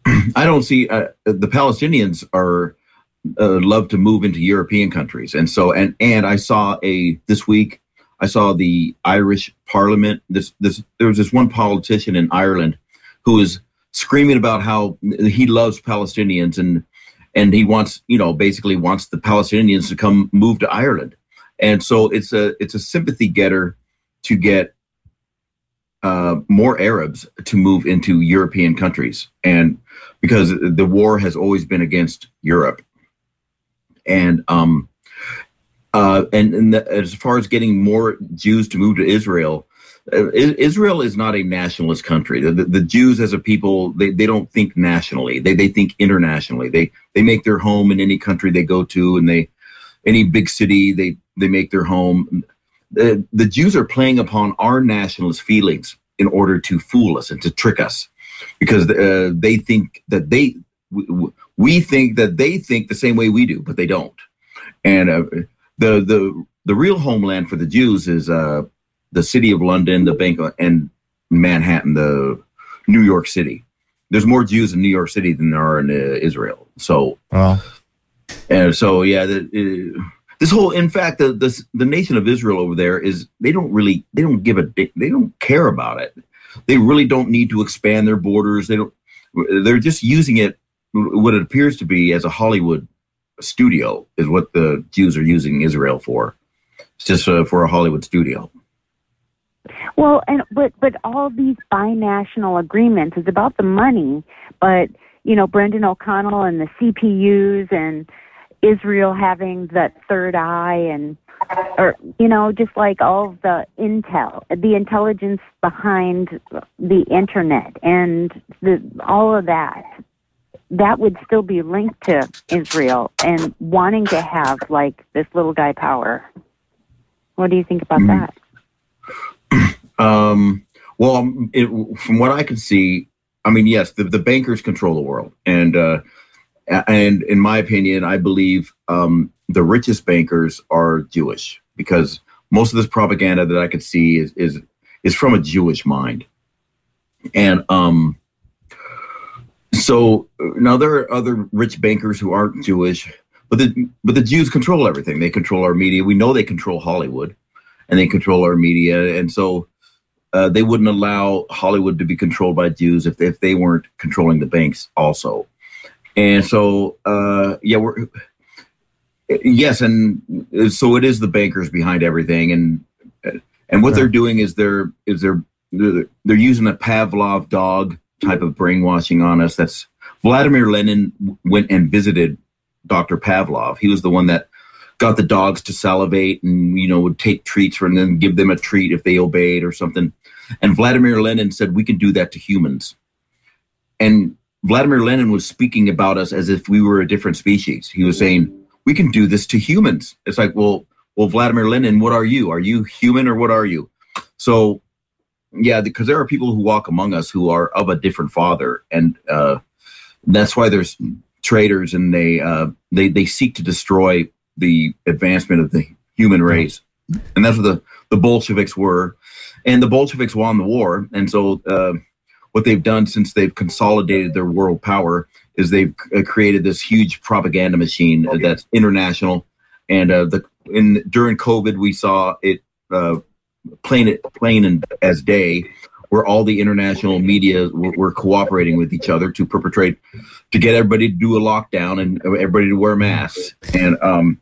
I don't see uh, the Palestinians are uh, love to move into European countries, and so and and I saw a this week I saw the Irish Parliament. This this there was this one politician in Ireland who was screaming about how he loves Palestinians and and he wants you know basically wants the Palestinians to come move to Ireland, and so it's a it's a sympathy getter to get uh, more Arabs to move into European countries, and because the war has always been against Europe, and um, uh, and, and the, as far as getting more Jews to move to Israel, uh, Israel is not a nationalist country. The, the, the, Jews as a people, they, they don't think nationally. They they think internationally. They they make their home in any country they go to, and they any big city they they make their home. The, the Jews are playing upon our nationalist feelings in order to fool us and to trick us, because uh, they think that they we, think that they think the same way we do, but they don't. And uh, the the the real homeland for the Jews is uh, the city of London, the bank, and Manhattan, the New York City. There's more Jews in New York City than there are in uh, Israel. So, well, and so yeah, the, uh, this whole, in fact, the, the the nation of Israel over there is they don't really they don't give a they don't care about it. They really don't need to expand their borders. They don't. They're just using it what it appears to be as a Hollywood studio is what the Jews are using Israel for. It's just uh, for a Hollywood studio. Well, and but but all these binational agreements is about the money, but you know Brendon O'Connell and the CPUs and Israel having that third eye and or you know just like all of the intel the intelligence behind the internet and the all of that that would still be linked to Israel and wanting to have like this little guy power. What do you think about mm. that? Um, well, um, it, from what I can see, I mean, yes, the, the bankers control the world, and uh, and in my opinion, I believe um, the richest bankers are Jewish because most of this propaganda that I could see is is is from a Jewish mind, and um, so now there are other rich bankers who aren't Jewish, but the but the Jews control everything. They control our media. We know they control Hollywood, and they control our media. And so uh, they wouldn't allow Hollywood to be controlled by Jews if if they weren't controlling the banks also. And so uh, yeah, we're yes, and uh, so it is the bankers behind everything. And uh, and what they're doing is they're is they're they're using a Pavlov dog type of brainwashing on us. That's Vladimir Lenin went and visited Dr. Pavlov. He was the one that got the dogs to salivate and you know would take treats and then give them a treat if they obeyed or something. And Vladimir Lenin said we can do that to humans. And Vladimir Lenin was speaking about us as if we were a different species. He was saying we can do this to humans. It's like, well, well, Vladimir Lenin, what are you? Are you human or what are you? So yeah, because there are people who walk among us who are of a different father, and uh, that's why there's traitors, and they uh, they they seek to destroy the advancement of the human race, and that's what the the Bolsheviks were, and the Bolsheviks won the war, and so uh, what they've done since they've consolidated their world power is they've uh, created this huge propaganda machine okay. that's international, and uh, the in during COVID we saw it uh, plain it plain and as day where all the international media were, were, cooperating with each other to perpetrate to get everybody to do a lockdown and everybody to wear masks. And um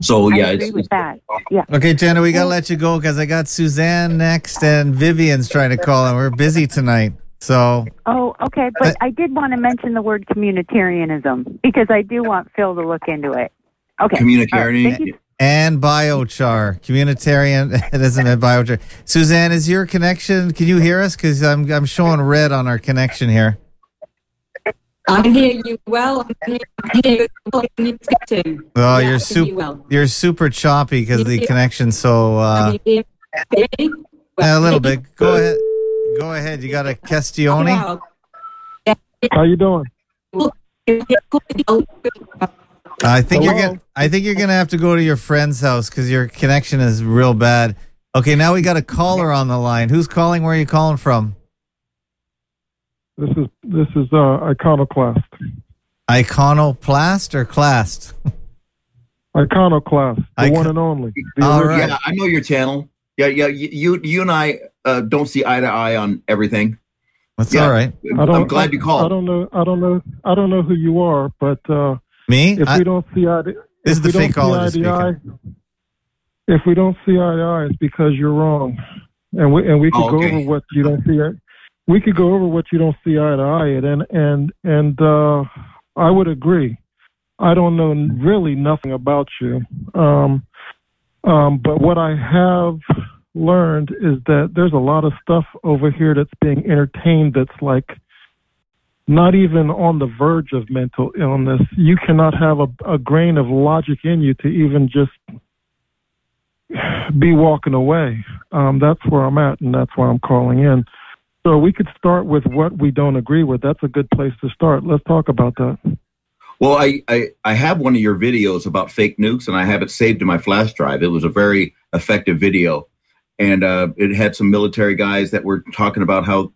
so yeah I agree with that. Yeah. Okay jenna we gotta let you go because i got suzanne next and vivian's trying to call and we're busy tonight so oh okay but uh, i did want to mention the word communitarianism because i do want phil to look into it okay communitarian and biochar, communitarian. it isn't a biochar. Suzanne, is your connection? Can you hear us? Because I'm I'm showing red on our connection here. I can hear you well. I can hear you too. Oh, yeah, you're super. Well. You're super choppy because the connection's so. Uh, a little bit. Go ahead. Go ahead. You got a Castione. How you doing? I think Hello? you're gonna. I think you're gonna have to go to your friend's house because your connection is real bad. Okay, now we got a caller on the line. Who's calling? Where are you calling from? This is this is uh, iconoclast. Iconoplast or classed? Iconoclast, the Icon- one and only. The All original. right. Yeah, I know your channel. Yeah, yeah. You you, you and I uh, don't see eye to eye on everything. That's Yeah. all right. I don't, I'm glad you I called. don't know. I don't know. I don't know who you are, but uh, Me? if I- we don't see eye to, This is if the we don't see eye to eye, if we don't see eye to eye, it's because you're wrong, and we and we could Oh, go over what you don't see. eye- We could go over what you don't see eye to eye, at, and and and uh, I would agree. I don't know really nothing about you, um, um, but what I have learned is that there's a lot of stuff over here that's being entertained that's like not even on the verge of mental illness. You cannot have a, a grain of logic in you to even just be walking away. Um, that's where I'm at, and that's why I'm calling in. So we could start with what we don't agree with. That's a good place to start. Let's talk about that. Well, I, I I have one of your videos about fake nukes, and I have it saved to my flash drive. It was a very effective video, and uh, it had some military guys that were talking about how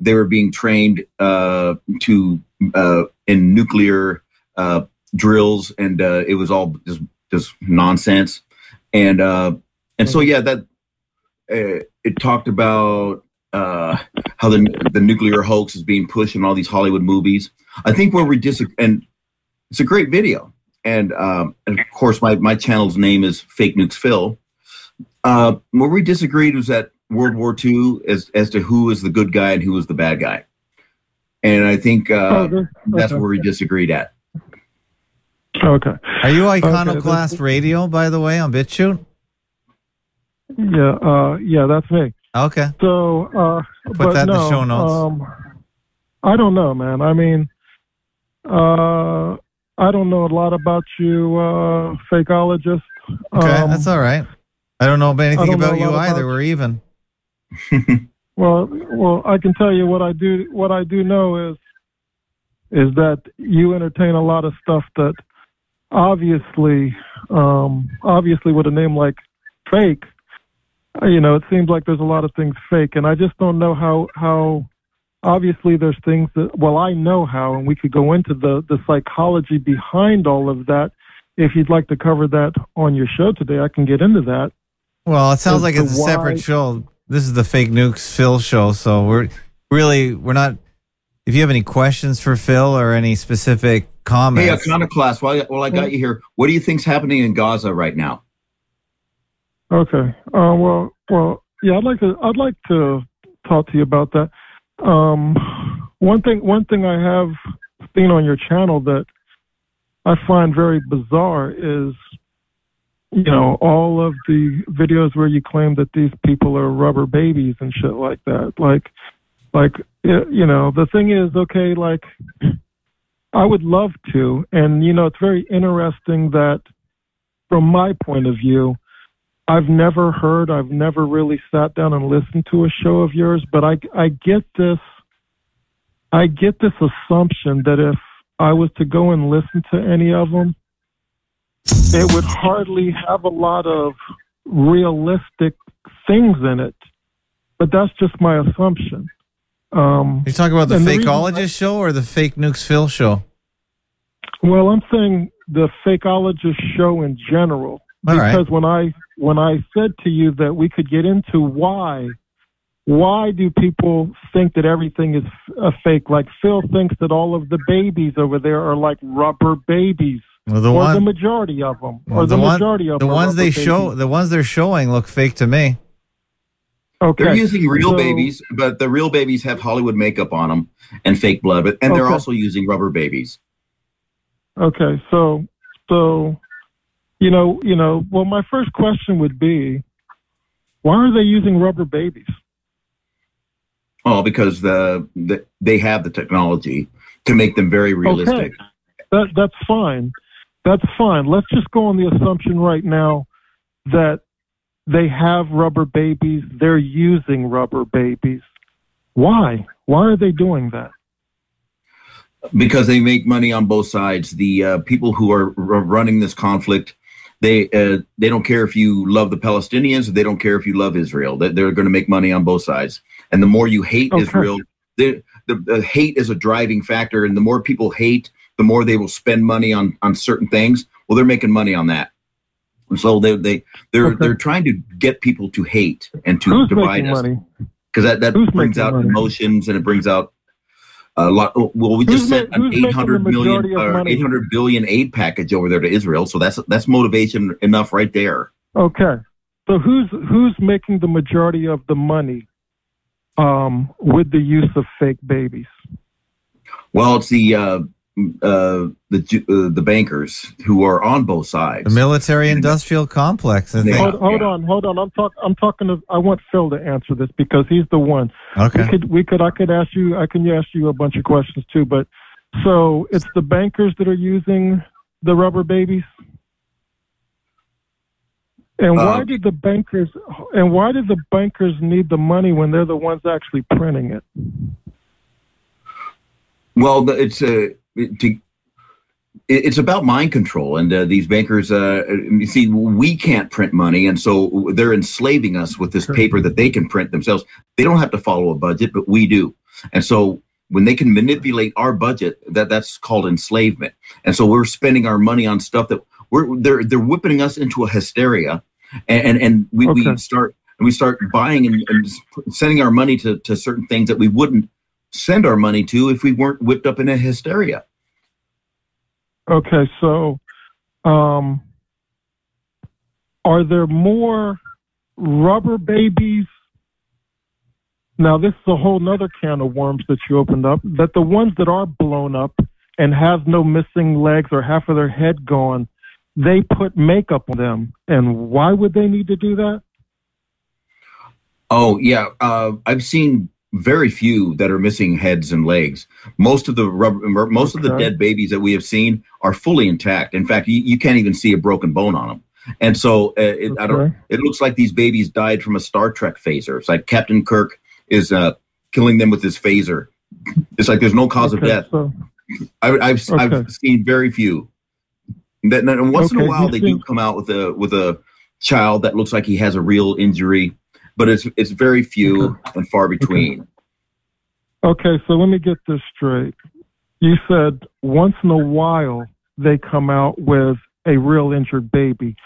they were being trained uh, to uh, in nuclear uh, drills, and uh, it was all just just nonsense. And uh, and so yeah, that it talked about how the the nuclear hoax is being pushed in all these Hollywood movies. I think where we disagree, and it's a great video. And, um, and of course, my, my channel's name is Fake Nukes Phil. Uh, where we disagreed was that World War II as, as to who was the good guy and who was the bad guy. And I think uh, Oh, there- that's okay. where we disagreed at. Okay. Are you Okay, Iconoclast that's- Radio, by the way, on BitChute? Yeah, uh, yeah, that's me. Okay. So, uh, Put but that in the show notes. Um, I don't know, man. I mean, uh, I don't know a lot about you, uh, fakeologist. Okay, Um, that's all right. I don't know anything don't about a you either. about- We're even. Well, well, I can tell you what I do. What I do know is, is that you entertain a lot of stuff that, obviously, um, obviously, with a name like fake, uh, you know, it seems like there's a lot of things fake, and I just don't know how how. Obviously, there's things that. Well, I know how, and we could go into the the psychology behind all of that. If you'd like to cover that on your show today, I can get into that. Well, it sounds As like it's a separate why- show. This is the Fake Nukes Phil show, so we're really we're not. If you have any questions for Phil or any specific comments, Hey, comments, Iconoclast, while, while I got you here, what do you think's happening in Gaza right now? Okay. Uh, well, well, yeah. I'd like to. I'd like to talk to you about that. Um, one thing. One thing I have seen on your channel that I find very bizarre is, you know, all of the videos where you claim that these people are rubber babies and shit like that. Like, like you know, the thing is, okay, like. I would love to, and you know, it's very interesting that, from my point of view, I've never heard, I've never really sat down and listened to a show of yours, but I, I get this, I get this assumption that if I was to go and listen to any of them, it would hardly have a lot of realistic things in it. But that's just my assumption. Um, you talking about the and the Fakeologist show or the Fake Nukes Phil show? Well, I'm saying the fakeologist show in general. All right. because when I when I said to you that we could get into why why do people think that everything is a fake? Like Phil thinks that all of the babies over there are like rubber babies, Well, the or one- the majority of them, Well, or the, one- majority of the them. ones they rubber show, the ones they're showing look fake to me. Okay. They're using real So- babies, but the real babies have Hollywood makeup on them and fake blood, but, and they're also using rubber babies. Okay, so so you know you know well, my first question would be, why are they using rubber babies? Oh, because the, the they have the technology to make them very realistic. Okay. That that's fine. That's fine. Let's just go on the assumption right now that they have rubber babies. They're using rubber babies. Why? Why are they doing that? because they make money on both sides. The uh, people who are r- running this conflict, they uh, they don't care if you love the Palestinians. They don't care if you love Israel. They- They're going to make money on both sides. And the more you hate Okay. Israel, the, the the hate is a driving factor. And the more people hate, the more they will spend money on on certain things. Well, they're making money on that. And so they they they're Okay. they're trying to get people to hate and to Who's divide us because that, that Who's brings out money? emotions and it brings out a lot. Well, we just sent an who's making eight hundred the million majority of or eight hundred billion aid package over there to Israel. So that's that's motivation enough right there. Okay. So who's who's making the majority of the money um, with the use of fake babies? Well, it's the uh, uh, the uh, the bankers who are on both sides. The military industrial complex. I think. Hold, hold on, hold on. I'm talk. I'm talking. To, I want Phil to answer this because he's the one. Okay. We could. We could. I could ask you. I can ask you a bunch of questions too. But so it's the bankers that are using the rubber babies. And why Uh, did the bankers? And why did the bankers need the money when they're the ones actually printing it? Well, the- it's uh, it- to, it's about mind control, and uh, these bankers. Uh, you see, we can't print money, and so they're enslaving us with this paper that they can print themselves. They don't have to follow a budget, but we do, and so when they can manipulate our budget, that that's called enslavement. And so we're spending our money on stuff that we're they're they're whipping us into a hysteria, and and, and we, we start and we start buying and, and sending our money to to certain things that we wouldn't send our money to if we weren't whipped up in a hysteria. Okay, so um, are there more rubber babies? Now, this is a whole nother can of worms that you opened up. That the ones that are blown up and have no missing legs or half of their head gone, they put makeup on them. And why would they need to do that? Oh yeah, uh, I've seen very few that are missing heads and legs. Most of the rubber, most of the dead babies that we have seen are fully intact. In fact, you, you can't even see a broken bone on them. And so uh, it, I don't. It looks like these babies died from a Star Trek phaser. It's like Captain Kirk is uh, killing them with his phaser. It's like there's no cause of death. so- I, I've Okay. I've seen very few. That and once in a while they do come out with a with a child that looks like he has a real injury, but it's it's very few and far between. Okay, so let me get this straight. You said once in a while they come out with a real injured baby.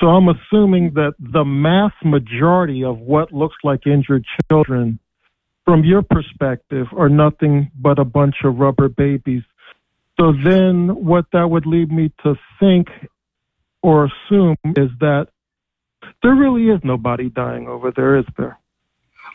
So I'm assuming that the mass majority of what looks like injured children, from your perspective, are nothing but a bunch of rubber babies. So then what that would lead me to think or assume is that there really is nobody dying over there, is there?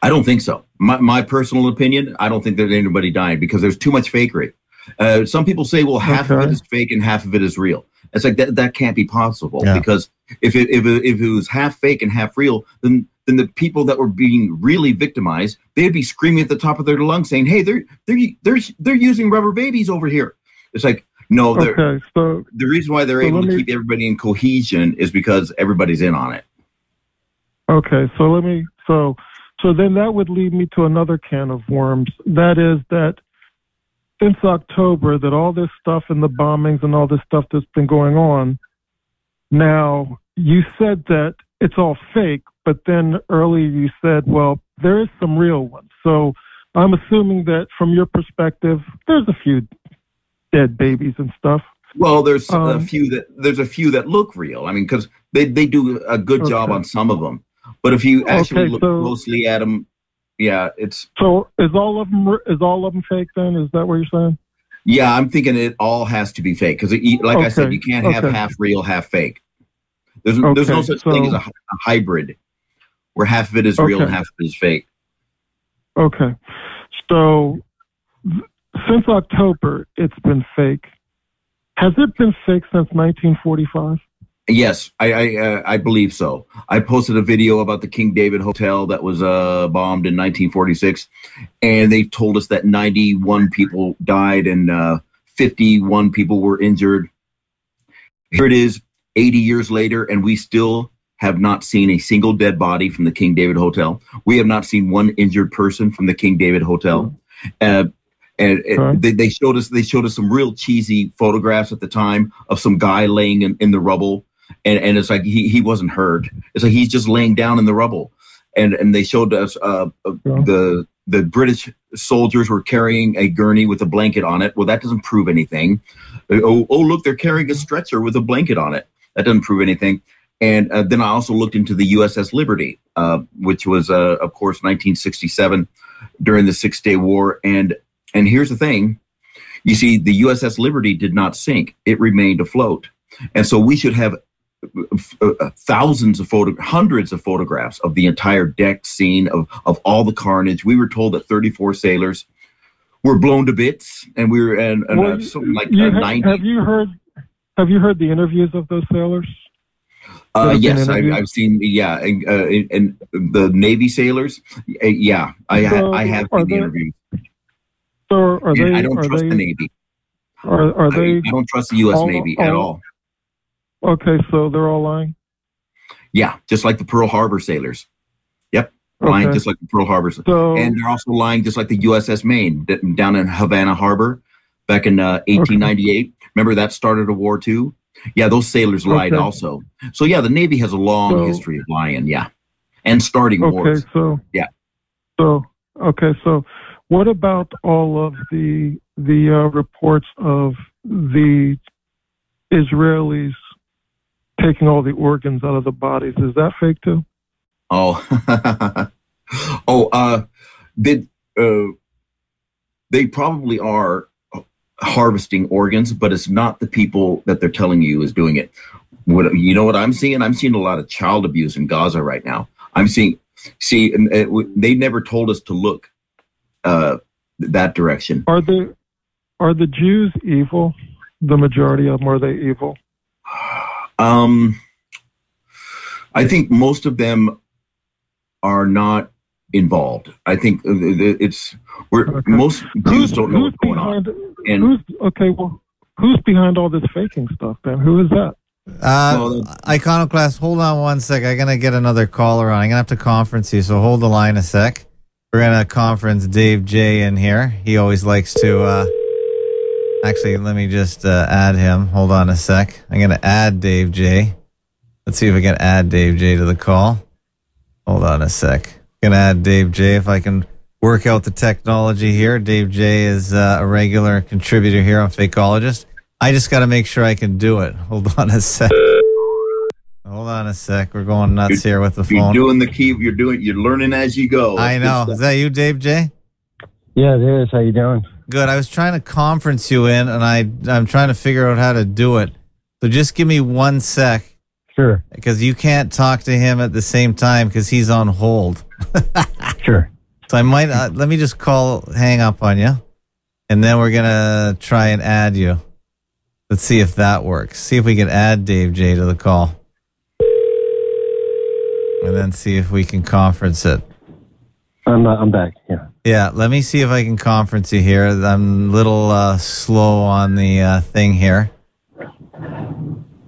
I don't think so. My my personal opinion, I don't think there's anybody dying because there's too much fakery. Uh, some people say, well, half of it is fake and half of it is real. It's like that that can't be possible Yeah. because if it, if it, if it was half fake and half real, then then the people that were being really victimized, they'd be screaming at the top of their lungs saying, "Hey, they're they're they're they're using rubber babies over here." It's like no, they're Okay, so the reason why they're So able to me- keep everybody in cohesion is because everybody's in on it. Okay, so let me so so then that would lead me to another can of worms. That is that since October that all this stuff and the bombings and all this stuff that's been going on. Now, you said that it's all fake, but then earlier you said, well, there is some real ones. So I'm assuming that from your perspective, there's a few dead babies and stuff. Well, there's a Um, few that there's a few that look real. I mean, because they they do a good job on some of them, but if you actually Okay, look so- closely at them, yeah, it's So is all of them is all of them fake then? Is that what you're saying? yeah. I'm thinking it all has to be fake because, like I said, you can't have okay. half real, half fake. There's there's no Okay, such thing as a, a hybrid where half of it is real and half of it is fake. Okay. So th- since October, it's been fake. Has it been fake since 1945? Yes, I I, uh, I believe so. I posted a video about the King David Hotel that was uh, bombed in 1946, and they told us that 91 people died and uh, 51 people were injured. Here it is, 80 years later, and we still have not seen a single dead body from the King David Hotel. We have not seen one injured person from the King David Hotel. Uh, and it- Okay. they, they showed us they showed us some real cheesy photographs at the time of some guy laying in, in the rubble and and it's like he he wasn't hurt. It's like he's just laying down in the rubble, and and they showed us uh, uh, the the British soldiers were carrying a gurney with a blanket on it. Well, that doesn't prove anything. Oh, oh look, they're carrying a stretcher with a blanket on it. That doesn't prove anything. And uh, then I also looked into the USS Liberty, uh, which was, uh, of course, 1967 during the Six Day War. And and here's the thing, you see, the USS Liberty did not sink; it remained afloat. And so we should have thousands of photo, hundreds of photographs of the entire deck scene of of all the carnage. We were told that 34 sailors were blown to bits, and we were and, and Well, uh, something like uh, ha- 90. have you heard? Have you heard the interviews of those sailors? Uh, yes, I, I've seen. Yeah, and, uh, and the Navy sailors. uh, Yeah, I, ha- So, I have seen the interviews. So are they? I don't trust they, the Navy. Are, are I, they? I don't trust the U.S. all- Navy at all- all. Okay, so they're all lying. Yeah, just like the Pearl Harbor sailors. Yep, lying Okay. just like the Pearl Harbor. So and they're also lying just like the USS Maine down in Havana Harbor back in uh, 1898. Remember that started a war too? Yeah, those sailors lied Okay. also. So yeah, the Navy has a long So- history of lying. Yeah, and starting wars. okay, wars. so Yeah. So okay, so what about all of the the uh, reports of the Israelis taking all the organs out of the bodies? Is that fake too? Oh, oh, uh, did uh, they probably are harvesting organs, but it's not the people that they're telling you is doing it. What you know? What I'm seeing? I'm seeing a lot of child abuse in Gaza right now. I'm seeing, see, and it, they never told us to look uh, that direction. Are the are the Jews evil? The majority of them are they evil? Um, I think most of them are not involved. I think it's we're most Jews don't know what's going on. And Who's okay? Well, who's behind all this faking stuff? Then who is that? Uh, Iconoclast, hold on one sec. I'm gonna get another caller on. I'm gonna have to conference you, so hold the line a sec. We're gonna conference Dave J in here. He always likes to. uh Actually, let me just uh, add him. Hold on a sec. I'm gonna add Dave J. Let's see if I can add Dave J to the call. Hold on a sec. Gonna add Dave J if I can work out the technology here. Dave J is uh, a regular contributor here on Fakeologist. I just got to make sure I can do it. Hold on a sec. Hold on a sec. We're going nuts here with the phone. You're doing the key. You're doing. You're learning as you go. I know. Is that you, Dave J? Yeah, it is. How you doing? Good. I was trying to conference you in, and I I'm trying to figure out how to do it. So just give me one sec. Sure. Because you can't talk to him at the same time because he's on hold. sure. So I might uh, let me just call, hang up on you, and then we're gonna try and add you. Let's see if that works. See if we can add Dave J to the call, and then see if we can conference it. I'm uh, I'm back. Yeah. Yeah, let me see if I can conference you here. I'm a little uh, slow on the uh, thing here.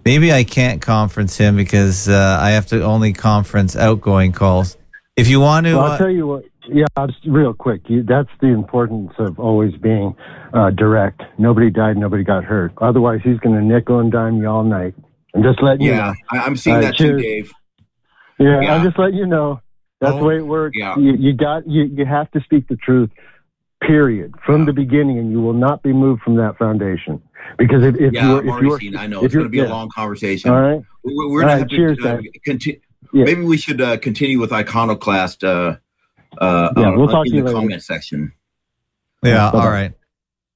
Maybe I can't conference him because uh, I have to only conference outgoing calls. If you want to, Well, I'll uh, tell you what. Yeah, just real quick. You, that's the importance of always being uh, direct. Nobody died. Nobody got hurt. Otherwise, he's going to nickel and dime you all night. I'm just letting you Yeah, know. I, I'm seeing Uh, that too. Dave. Yeah, Yeah. I'm just letting you know. That's the way it works. Yeah. You, you got you. You have to speak the truth. Period. From the beginning, and you will not be moved from that foundation. Because if, if yeah, you're, I've if you're, seen. I know if it's going to you're- be a long conversation. All right. We're, we're going right, to have cheers, to uh, guys. continue. Yeah. Maybe we should uh, continue with Iconoclast. Uh, uh, Yeah, uh, we'll talk in to you the later. comment section. yeah, Bye-bye. all right.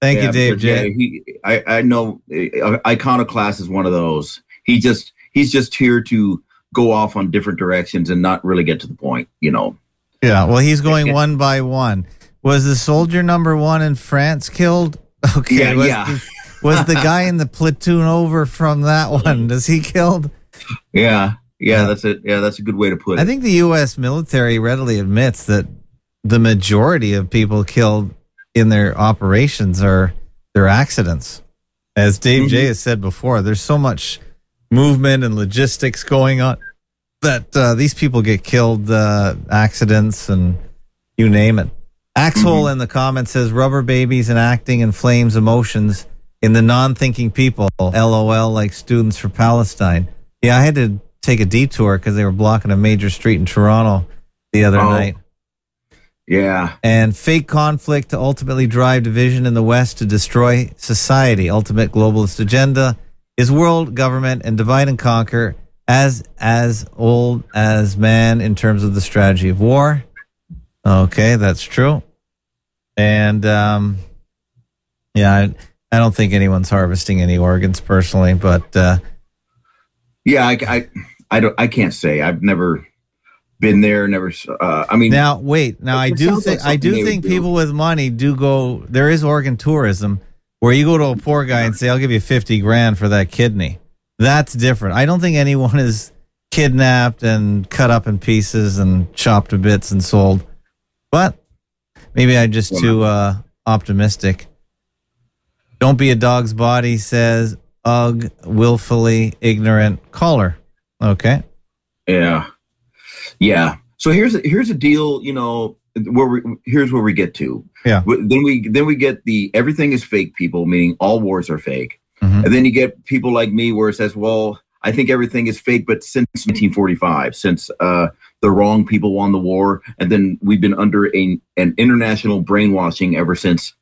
Thank Yeah, you, Dave because, J. yeah, he, I, I know uh, Iconoclast is one of those. He just he's just here to go off on different directions and not really get to the point. You know. Yeah, well, he's going one by one. Was the soldier number one in France killed? Okay, Yeah, was, yeah. The, was the guy in the platoon over from that one? Is he killed? Yeah, yeah, that's it. Yeah, that's a good way to put it. I think the U.S. military readily admits that the majority of people killed in their operations are their accidents. As Dave mm-hmm. J has said before, there's so much movement and logistics going on that uh, these people get killed, uh, accidents, and you name it. Axhole in the comments says rubber babies and acting inflames emotions in the non thinking people. LOL, like students for Palestine. Yeah, I had to take a detour because they were blocking a major street in Toronto the other Oh. night. Yeah. And fake conflict to ultimately drive division in the West to destroy society. Ultimate globalist agenda is world government and divide and conquer as as old as man in terms of the strategy of war. Okay, that's true. And um, yeah, I, I don't think anyone's harvesting any organs personally, but uh, Yeah, I, I, I don't. I can't say. I've never been there. Never. Uh, I mean, now wait. Now I do think I do think would do. people with money do go. There is organ tourism where you go to a poor guy and say, "I'll give you fifty grand for that kidney." That's different. I don't think anyone is kidnapped and cut up in pieces and chopped to bits and sold. But maybe I'm just too uh, optimistic. Don't be a dog's body, says ugh, willfully ignorant caller. Okay. Yeah, yeah. So here's here's a deal. You know, where we here's where we get to. Yeah. Then we then we get the everything is fake people, meaning all wars are fake. Mhm. And then you get people like me where it says, well, I think everything is fake, but since 1945, since uh, the wrong people won the war, and then we've been under a, an international brainwashing ever since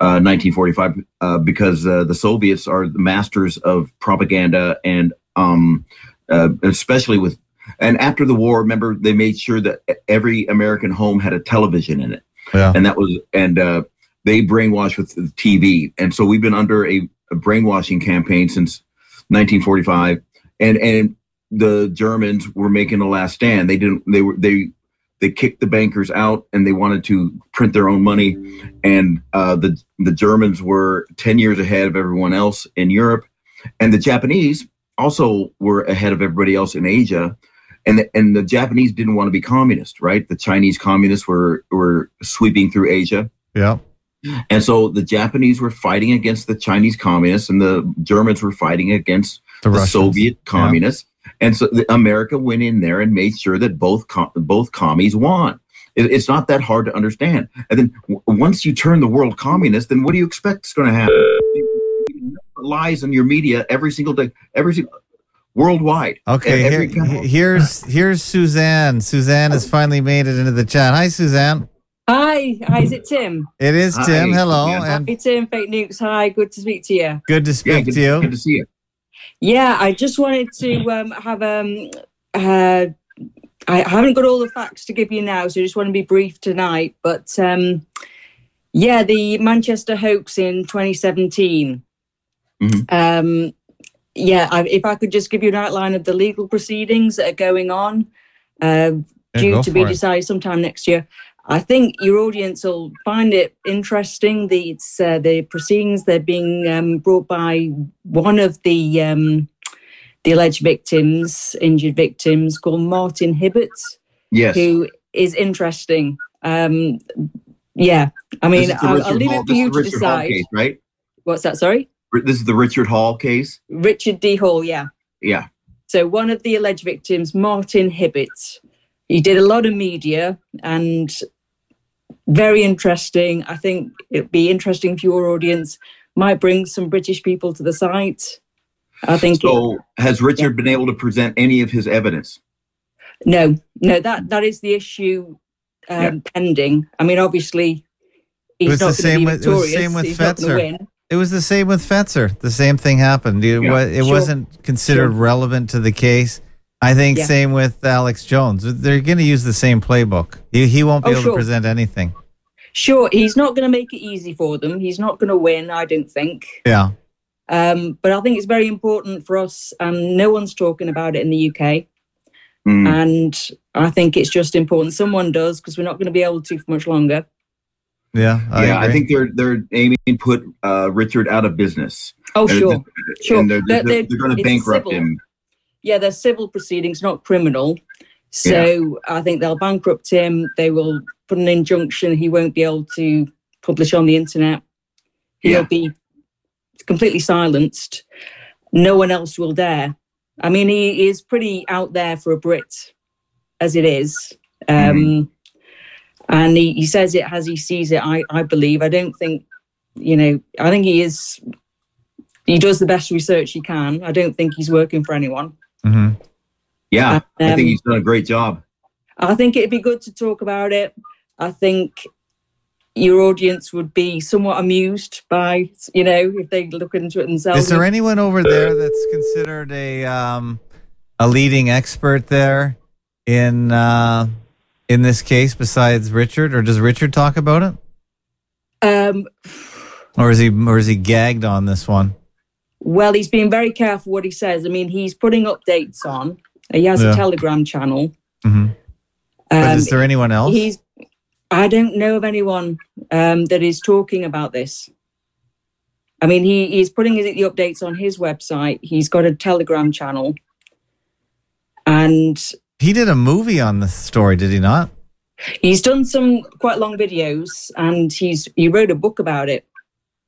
uh, 1945 uh, because uh, the Soviets are the masters of propaganda and um, uh, especially with and after the war, remember they made sure that every American home had a television in it Yeah. and that was and uh, they brainwashed with the TV, and so we've been under a, a brainwashing campaign since 1945, and and the Germans were making the last stand. They didn't. They were they they kicked the bankers out, and they wanted to print their own money, and uh, the the Germans were 10 years ahead of everyone else in Europe, and the Japanese also were ahead of everybody else in Asia and the, and the Japanese didn't want to be communist, right? The Chinese communists were were sweeping through Asia, Yeah. and so the Japanese were fighting against the Chinese communists, and the Germans were fighting against The the, Soviet communists. And so the, America went in there and made sure that both com- both commies won. It, it's not that hard to understand. And then w- once you turn the world communist, then what do you expect is going to happen? Lies in your media every single day, every single worldwide. Okay, here, here's here's Suzanne. Suzanne has finally made it into the chat. Hi, Suzanne. Hi, hi, is it Tim? It is Hi, Tim. Hello, Suzanne. and Hi, Tim, fake nukes. Hi, good to speak to you. good to speak good, to you. good to see you. Yeah, I just wanted to um, have um, uh, I haven't got all the facts to give you now, so I just want to be brief tonight. But um, yeah, the Manchester hoax in 2017. Mhm. Um, yeah, I, if I could just give you an outline of the legal proceedings that are going on, uh, Yeah, due to be it. decided sometime next year. I think your audience will find it interesting. The uh, the proceedings they're being um, brought by one of the um, the alleged victims, injured victims, called Martin Hibbert, Yes. who is interesting. Um, yeah, I mean, I'll, I'll leave it for you to Richard decide. case, right? What's that? Sorry, This is the Richard Hall case. Richard D. Hall. Yeah. Yeah. So one of the alleged victims, Martin Hibbert, he did a lot of media and very interesting. I think it'd be interesting for your audience. Might bring some British people to the site. I think. it- So has Richard been able to present any of his evidence? no, no, that that is the issue um, Yeah. pending. I mean, obviously, It he's was not the going same to be with it was victorious. the same with he's not going Fetzer. It was the same with Fetzer. The same thing happened. It, Yeah. wa- it Sure. wasn't considered Sure. relevant to the case. I think Yeah. same with Alex Jones. They're going to use the same playbook. He, he won't be Oh, able sure. to present anything. Sure, he's not going to make it easy for them. He's not going to win. I don't think. Yeah. Um, but I think it's very important for us, and no one's talking about it in the UK. Mm. And I think it's just important someone does because we're not going to be able to for much longer. Yeah. I yeah, I think they're they're aiming to put uh, Richard out of business. Oh, And- sure, and sure. they're, They're- they're, they're- going to bankrupt civil. him. Yeah, they're civil proceedings, not criminal. So I think they'll bankrupt him. They will put an injunction. He won't be able to publish on the internet. He'll Yeah. be completely silenced. No one else will dare. I mean, he is pretty out there for a Brit, as it is. Um, And he, he says it as he sees it, I, I believe. I don't think, you know, I think he is, he does the best research he can. I don't think he's working for anyone. Mm-hmm. Yeah, I Um, think he's done a great job. I think it'd be good to talk about it. I think your audience would be somewhat amused by, you know, if they look into it themselves. Is there anyone over there that's considered a um, a leading expert there in uh, in this case besides Richard, or does Richard talk about it, um, or is he or is he gagged on this one? well, he's being very careful what he says. I mean, he's putting updates on. He has Yeah. a Telegram channel. hmm but Um, is there anyone else? He's. I don't know of anyone um, that is talking about this. I mean, he, he's putting the updates on his website. He's got a Telegram channel, and He did a movie on this story, did he not? he's done some quite long videos, and he's he wrote a book about it.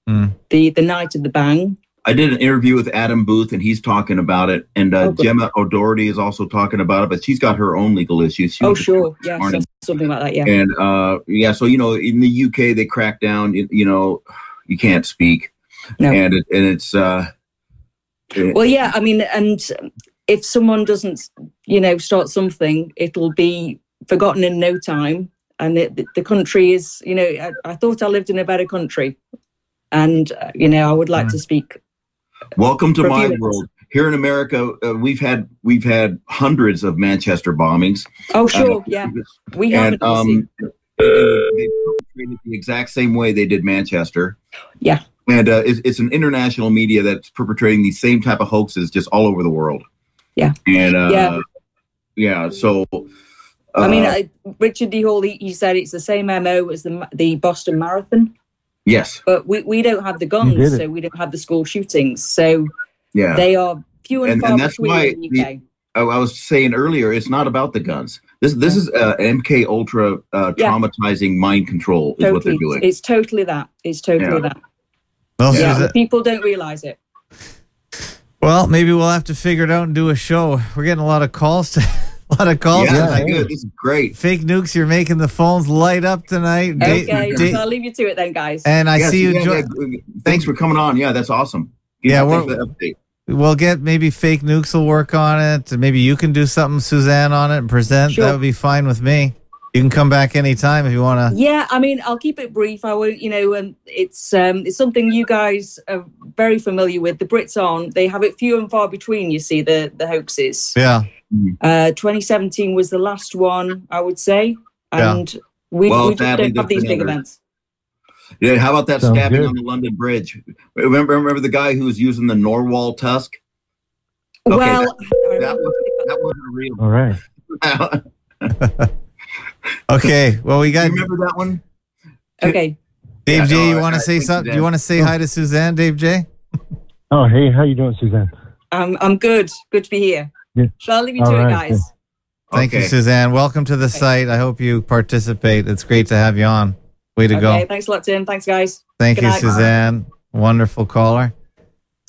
Mm. The the night of the bang. I did an interview with Adam Booth, and he's talking about it. And uh, Oh. Gemma O'Doherty is also talking about it, but she's got her own legal issues. She Oh, sure, yeah, so- something like that. Yeah. And uh, yeah, so you know, in the UK, they crack down. You, you know, you can't speak, no. and it, and it's uh, it- Well, yeah, I mean, and if someone doesn't, you know, start something, it'll be forgotten in no time. And it, the- the country is, you know, I, I thought I lived in a better country, and uh, you know, I would like to speak. welcome to my world. Here in America, uh, we've had we've had hundreds of Manchester bombings. Oh, sure, Uh, yeah, we have. and um, they perpetrated the exact same way they did Manchester. Yeah. And uh, it's, it's an international media that's perpetrating these same type of hoaxes just all over the world. Yeah. And uh, Yeah. yeah, so I mean, uh, I, Richard D. Hall, he, he said it's the same MO as the the Boston Marathon, yes, but we, we don't have the guns, so we don't have the school shootings. So yeah, they are few and, and, far and that's between why in the UK. the, I I was saying earlier, it's not about the guns. This this is uh, MK Ultra uh, Yeah. traumatizing mind control is what they're totally, doing. it's totally that. It's totally Yeah. that. Well, yeah, people don't realize it. Well, maybe we'll have to figure it out and do a show. We're getting a lot of calls. To, a lot of calls Yeah, tonight. good. This is great. Fake nukes, you're making the phones light up tonight. Okay, da- so I'll leave you to it then, guys. and I Yeah, see you. Suzanne, Jo- yeah, thanks for coming on. Yeah, that's awesome. Yeah, we're, update. we'll get maybe fake nukes will work on it. Maybe you can do something, Suzanne, on it and present. Sure. That would be fine with me. You can come back anytime if you want to. Yeah, I mean, I'll keep it brief. I will, you know, and it's um, it's something you guys are very familiar with. The Brits aren't. They have it few and far between. You see the the hoaxes. Yeah. Uh, 2017 was the last one, I would say, Yeah. and we, Well, we just sadly, don't have there's these big events. Yeah, how about that Sounds stabbing good. on the London Bridge? Remember, remember the guy who was using the narwhal tusk? Okay, well, that, that was that wasn't real. All right. Okay. Well, we got you remember that one? okay. Dave Yeah, J. no, you want to say something? Do You want to say hi to Suzanne, Dave J? Oh, hey, how you doing, Suzanne? I'm I'm good. Good to be here. Yeah. So I'll leave you All to it, right, guys. Thank you, Suzanne. Welcome to the site. I hope you participate. It's great to have you on. Way to Okay. go. Thanks a lot, Tim. Thanks, guys. Thank Good you, night. Suzanne. Wonderful caller.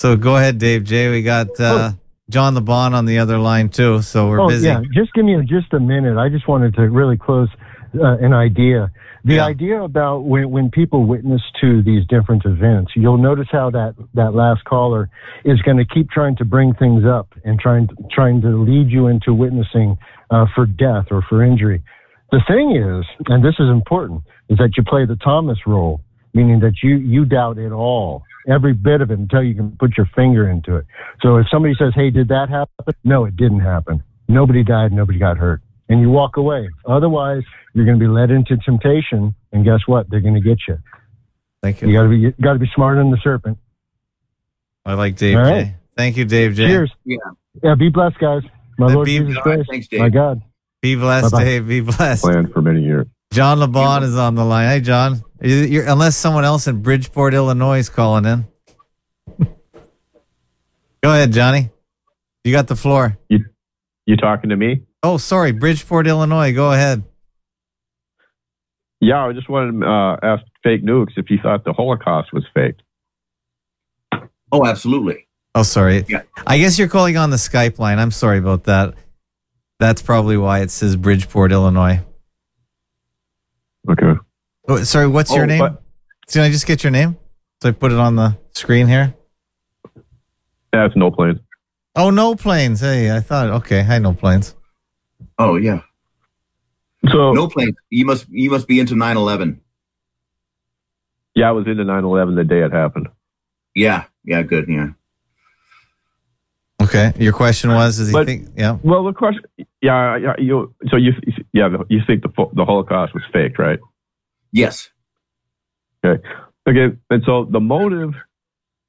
So go ahead, Dave J. We got uh, John LeBon on the other line too. So we're oh, busy. yeah. Just give me just a minute. I just wanted to really close uh, an idea. The Yeah. idea about when, when people witness to these different events, you'll notice how that, that last caller is going to keep trying to bring things up and trying to, trying to lead you into witnessing uh, for death or for injury. The thing is, and this is important, is that you play the Thomas role, meaning that you, you doubt it all, every bit of it until you can put your finger into it. So if somebody says, hey, did that happen? No, it didn't happen. Nobody died, nobody got hurt. And you walk away. Otherwise, you're going to be led into temptation, and guess what? They're going to get you. Thank You you. got to be you got to be smarter than the serpent. I like Dave All J. Thank you, Dave J. Cheers. Yeah. Yeah, be blessed, guys. My Lord be- Jesus Christ. thanks, Dave. My God. Be blessed, Bye-bye. Dave. Be blessed. planned for many years. John LeBon is on the line. Hey, John. You- you're- unless someone else in Bridgeport, Illinois is calling in. Go ahead, Johnny. You got the floor. You you talking to me? Oh, sorry. Bridgeport, Illinois. Go ahead. Yeah, I just wanted to uh, ask fake nukes if he thought the Holocaust was fake. Oh, absolutely. Oh, sorry. Yeah. I guess you're calling on the Skype line. I'm sorry about that. That's probably why it says Bridgeport, Illinois. Okay. Oh, sorry, what's your Oh, name? but- Can I just get your name? So I put it on the screen here. That's no planes. Oh, no planes. Hey, I thought. Okay, I no planes. Oh yeah. So no planes. You must you must be into 9/11. Yeah, I was into 9/11 the day it happened. Yeah, yeah, good. Yeah. Okay, your question was: Does he But- think? Yeah. Well, the question, yeah, yeah, you. So you, yeah, you think the the Holocaust was faked, right? Yes. Okay. Okay. And so the motive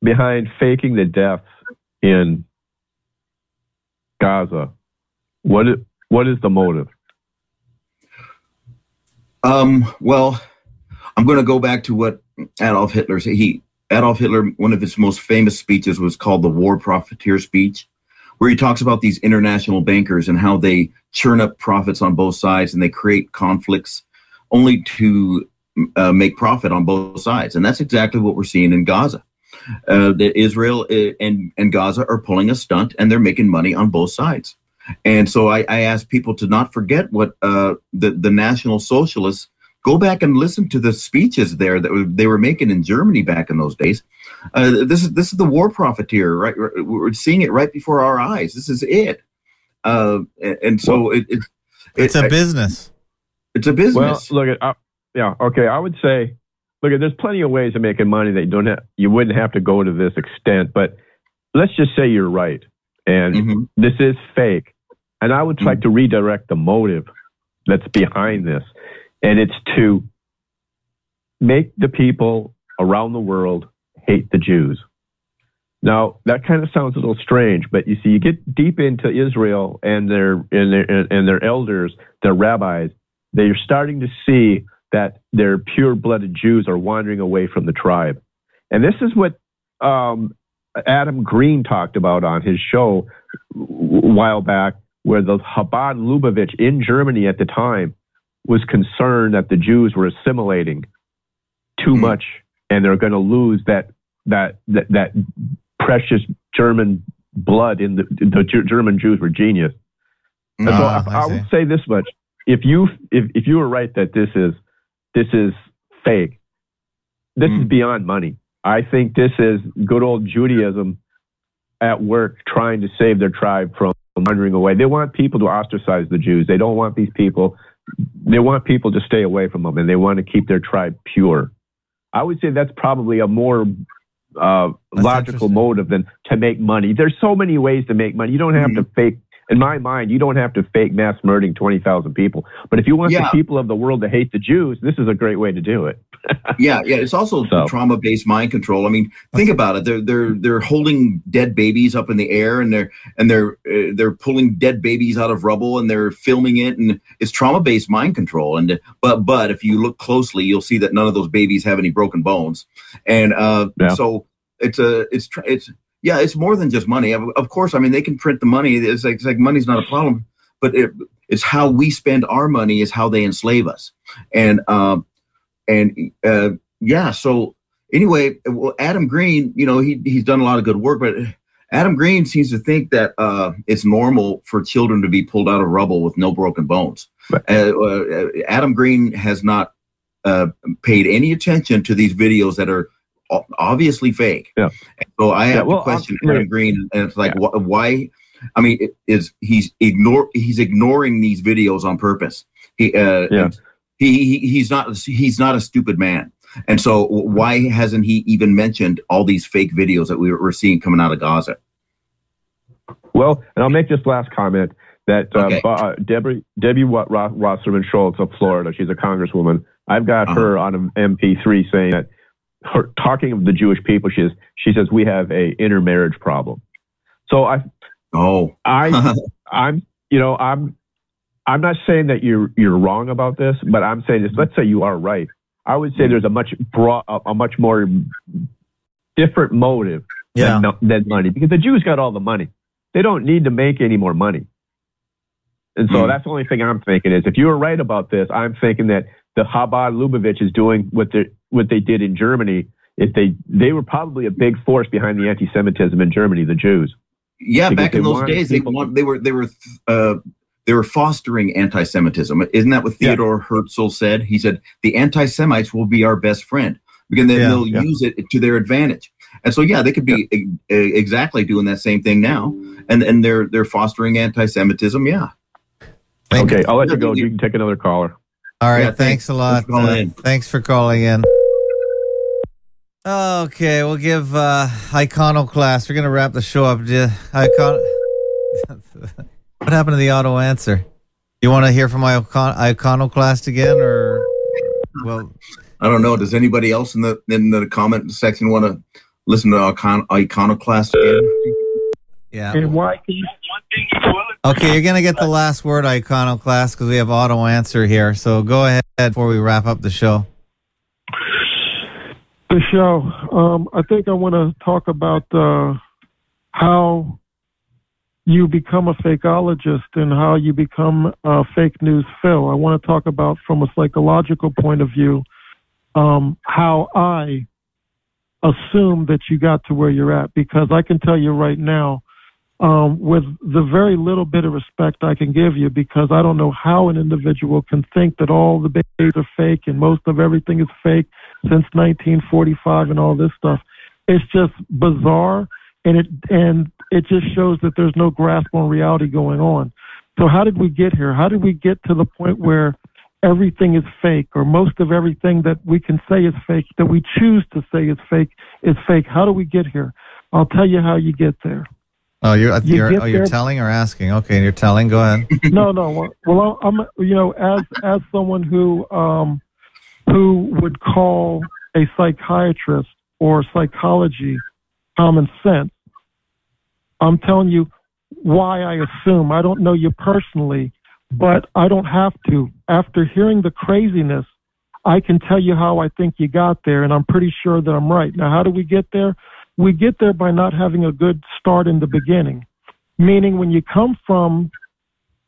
behind faking the deaths in Gaza, what is, what is the motive? Um, well, I'm going to go back to what Adolf Hitler said. He Adolf Hitler, one of his most famous speeches was called the War Profiteer speech, where he talks about these international bankers and how they churn up profits on both sides and they create conflicts only to uh, make profit on both sides. And that's exactly what we're seeing in Gaza. Uh, that Israel uh, and, and Gaza are pulling a stunt and they're making money on both sides. And so I, I ask people to not forget what uh, the, the National Socialists go back and listen to the speeches there that they were making in Germany back in those days. Uh, this is this is the war profiteer, right? We're- We're seeing it right before our eyes. This is it. Uh, and, and so it, it, It's a business. It's a business. Well, look at, yeah, okay. I would say, look there's plenty of ways of making money that you don't have, you wouldn't have to go to this extent, but let's just say you're right. And mm-hmm. this is fake. And I would like mm. to redirect the motive that's behind this. And it's to make the people around the world hate the Jews. Now that kind of sounds a little strange, but you see, you get deep into Israel and their and their and their elders, their rabbis. They're starting to see that their pure-blooded Jews are wandering away from the tribe, and this is what um, Adam Green talked about on his show a while back, where the Chabad Lubavitch in Germany at the time was concerned that the Jews were assimilating too much and they're going to lose that that that, that precious German blood in the the German Jews were genius. And so Ah, I, I I would say this much: if you if if you were right that this is this is fake, this is beyond money. I think this is good old Judaism at work trying to save their tribe from wandering away. They want people to ostracize the Jews. They don't want these people. They want people to stay away from them, and they want to keep their tribe pure. I would say that's probably a more uh, logical motive than to make money. There's so many ways to make money. You don't have to fake. In my mind, you don't have to fake mass murdering 20,000 people. But if you want Yeah. the people of the world to hate the Jews, this is a great way to do it. yeah, yeah. It's also trauma based mind control. I mean, think about it. They're they're they're holding dead babies up in the air, and they're and they're uh, they're pulling dead babies out of rubble, and they're filming it, and it's trauma based mind control. And but but if you look closely, you'll see that none of those babies have any broken bones, and uh, so it's a it's it's yeah, it's more than just money. Of, of course, I mean they can print the money. It's like, it's like money's not a problem, but it, it's how we spend our money is how they enslave us, and. Um, and uh, yeah, so anyway, well, Adam Green, you know, he he's done a lot of good work, but Adam Green seems to think that uh, it's normal for children to be pulled out of rubble with no broken bones. Uh, uh, Adam Green has not uh, paid any attention to these videos that are obviously fake. Yeah. So I Yeah, have well, to question Green, and it's like, wh- why? I mean, it is he's ignore he's ignoring these videos on purpose. He uh, Yeah. he, he he's not he's not a stupid man. And so why hasn't he even mentioned all these fake videos that we were, we're seeing coming out of Gaza? Well, and I'll make this last comment that uh, Okay. Uh, Debbie Debbie Wasserman Schultz of Florida, she's a congresswoman. I've got Uh-huh. her on an MP3 saying that her talking of the Jewish people. She says she says we have a intermarriage problem. So I oh I I'm you know I'm I'm not saying that you're you're wrong about this, but I'm saying this. Let's say you are right. I would say there's a much broad, a, a much more different motive Yeah. than, than money because the Jews got all the money. They don't need to make any more money. And so Hmm. that's the only thing I'm thinking is if you were right about this, I'm thinking that the Chabad Lubavitch is doing what they what they did in Germany. If they they were probably a big force behind the anti-Semitism in Germany, the Jews. Yeah, Because back in those wanted days, they want, they were they were uh, they were fostering anti-Semitism. Isn't that what Theodore Herzl said? He said the anti-Semites will be our best friend because they, Yeah, they'll yeah. use it to their advantage. And so, yeah, they could be e- e- exactly doing that same thing now, and and they're they're fostering anti-Semitism. Yeah. Okay, I'll let you go. You can take another caller. All right, Yeah, thanks, thanks. a lot. For Uh, thanks for calling in. Okay, we'll give uh, Iconoclast. We're going to wrap the show up. Icon- what happened to the auto answer? You want to hear from Icon- Iconoclast again, or well, I don't know. Does anybody else in the in the comment section want to listen to Icon- Iconoclast again? yeah. And why? Okay, you're going to get the last word, Iconoclast, because we have auto answer here. So go ahead before we wrap up the show. Show. Um, I think I want to talk about uh, how you become a fakeologist and how you become a fake nukes Phil. I want to talk about from a psychological point of view um, how I assume that you got to where you're at because I can tell you right now. Um, with the very little bit of respect I can give you, because I don't know how an individual can think that all the babies are fake and most of everything is fake since 1945 and all this stuff. It's just bizarre, and it and it just shows that there's no grasp on reality going on. So how did we get here? How did we get to the point where everything is fake, or most of everything that we can say is fake, that we choose to say is fake, is fake? How do we get here? I'll tell you how you get there. Oh, you're You you're, oh, you're telling or asking? Okay, you're telling. Go ahead. no, no. Well, Well, I'm you know as as someone who um who would call a psychiatrist or psychology common sense. I'm telling you why I assume. I don't know you personally, but I don't have to. After hearing the craziness, I can tell you how I think you got there, and I'm pretty sure that I'm right. Now, how do we get there? We get there by not having a good start in the beginning. Meaning, when you come from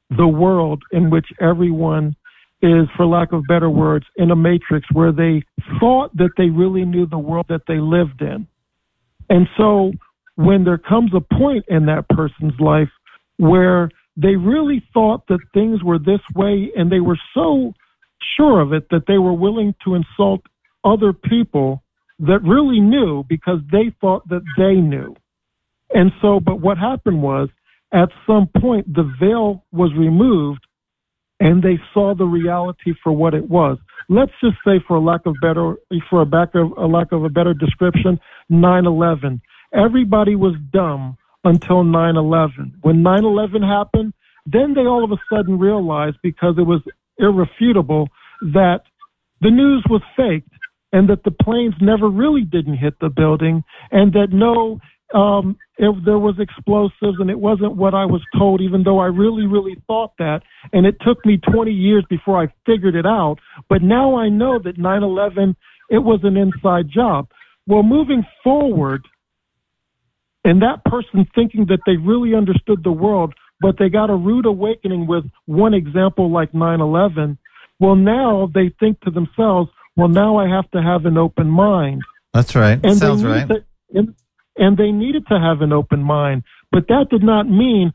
the world in which everyone is, for lack of better words, in a matrix where they thought that they really knew the world that they lived in. And so when there comes a point in that person's life where they really thought that things were this way and they were so sure of it that they were willing to insult other people that really knew because they thought that they knew. And so, but what happened was at some point the veil was removed and they saw the reality for what it was. Let's just say, for a lack of better, for a back of a lack of a better description, 9/11. Everybody was dumb until 9/11. When 9/11 happened, then they all of a sudden realized because it was irrefutable that the news was faked and that the planes never really didn't hit the building and that no um, if there was explosives and it wasn't what I was told, even though I really, really thought that. And it took me 20 years before I figured it out. But now I know that 9 11, it was an inside job. Well, moving forward, and that person thinking that they really understood the world, but they got a rude awakening with one example like 9 11. Well, now they think to themselves, well, now I have to have an open mind. That's right. And Sounds right. To, and, and they needed to have an open mind, but that did not mean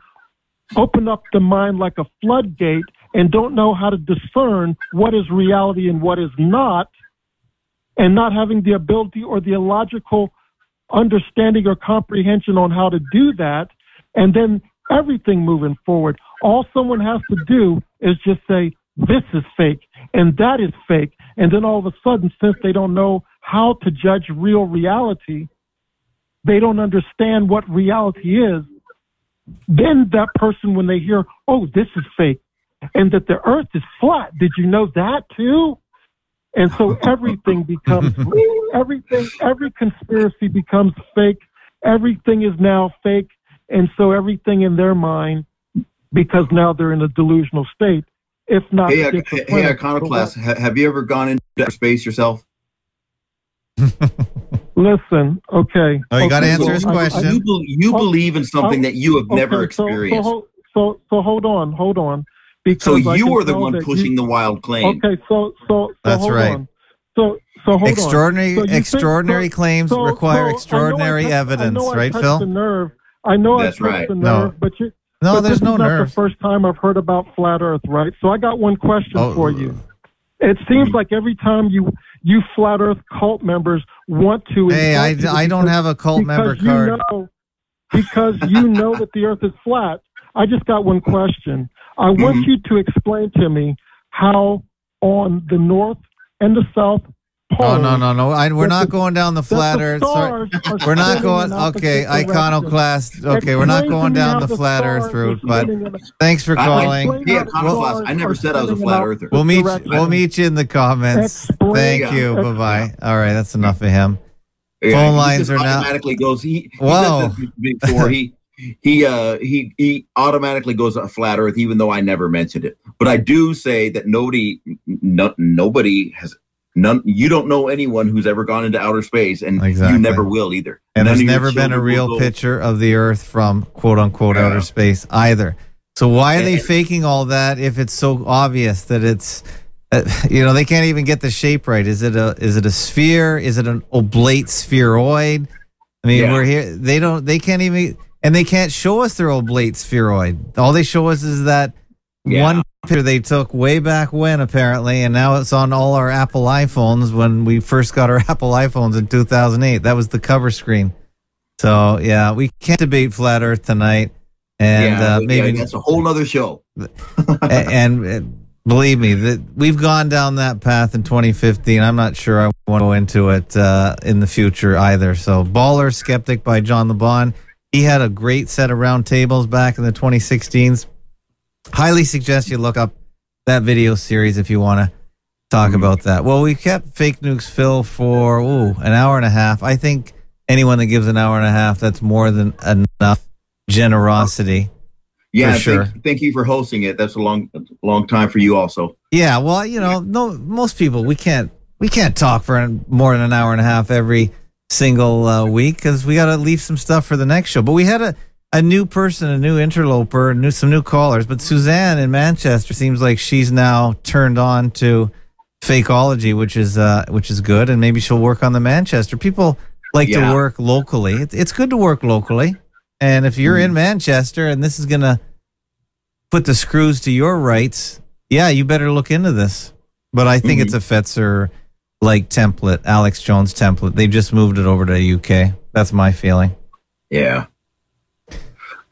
open up the mind like a floodgate and don't know how to discern what is reality and what is not, and not having the ability or the illogical understanding or comprehension on how to do that, and then everything moving forward. All someone has to do is just say, this is fake and that is fake. And then all of a sudden, since they don't know how to judge real reality, they don't understand what reality is. Then that person, when they hear, oh, this is fake and that the earth is flat, did you know that too? And so everything becomes everything, every conspiracy becomes fake. Everything is now fake. And so everything in their mind, because now they're in a delusional state, if not Hey, uh, schizophrenic. hey, Iconoclast, ha- have you ever gone into outer space yourself? Listen, okay. Oh, you gotta answer so his I- I- question. You, bel you Oh, believe in something oh, that you have never okay, so- experienced. So, So, so, so, hold on, hold on. Because so you can are the one pushing you- the wild claim. Okay, so, so, so That's hold right. on. So, so hold Extraordinary- on. So you think- extraordinary so- claims so- require so I know I extraordinary touched- I evidence, know I right, Phil? The nerve. I know That's I touched right. the No. nerve, but you. No, but there's this no is not nerve. the first time I've heard about flat Earth, right? So I got one question Oh. for you. It seems like every time you you flat Earth cult members want to. Hey, I, you I don't have a cult member because you card. know- because you know that the Earth is flat. I just got one question. I want Mm-hmm. you to explain to me how on the North and the South Oh pole. no no no! I, we're not the- going down the that the flat Earth. Sorry. We're not going. Okay, iconoclast. Okay, we're not going down the the flat Earth route. But thanks for I- I- calling. yeah, iconoclast. I never said I was a flat earther. We'll meet. Correct. We'll meet you in the comments. Explain. Thank you. Bye bye. All right, that's enough of him. Yeah, Phone lines are now. automatically goes. He, he Whoa. said before. he he uh he he automatically goes a flat Earth, even though I never mentioned it. But I do say that nobody, no, nobody has none. You don't know anyone who's ever gone into outer space, and Exactly. you never will either. And None there's never been a real picture of the Earth from quote unquote outer space either. So why are they faking all that if it's so obvious that it's, uh, you know, they can't even get the shape right? Is it a is it a sphere? Is it an oblate spheroid? I mean, Yeah. we're here. They don't. They can't even, and they can't show us their oblate spheroid. All they show us is that one picture they took way back when, apparently, and now it's on all our Apple iPhones. When we first got our Apple iPhones in 2008, that was the cover screen. So yeah, we can't debate flat Earth tonight, and yeah, uh, yeah, maybe that's a whole other show. a- and uh, believe me that we've gone down that path in 2015 i'm not sure i want to go into it uh, in the future either so Ball Earth Skeptic by john Le Bon he had a great set of round tables back in the 2016s highly suggest you look up that video series if you want to talk about that well we kept fake nukes phil for ooh, an hour and a half i think anyone that gives an hour and a half that's more than enough generosity Yeah, sure thank, thank you for hosting it. That's a long, long time for you, also. Yeah, well, you know, no, most people we can't we can't talk for more than an hour and a half every single uh, week because we got to leave some stuff for the next show. But we had a a new person, a new interloper, new some new callers. But Suzanne in Manchester seems like she's now turned on to fakeology, which is uh, which is good, and maybe she'll work on the Manchester. People like Yeah. to work locally. It's it's good to work locally, and if you're in Manchester and this is gonna put the screws to your rights, yeah, you better look into this. But I think it's a Fetzer like template, Alex Jones template. They just moved it over to UK. That's my feeling. Yeah.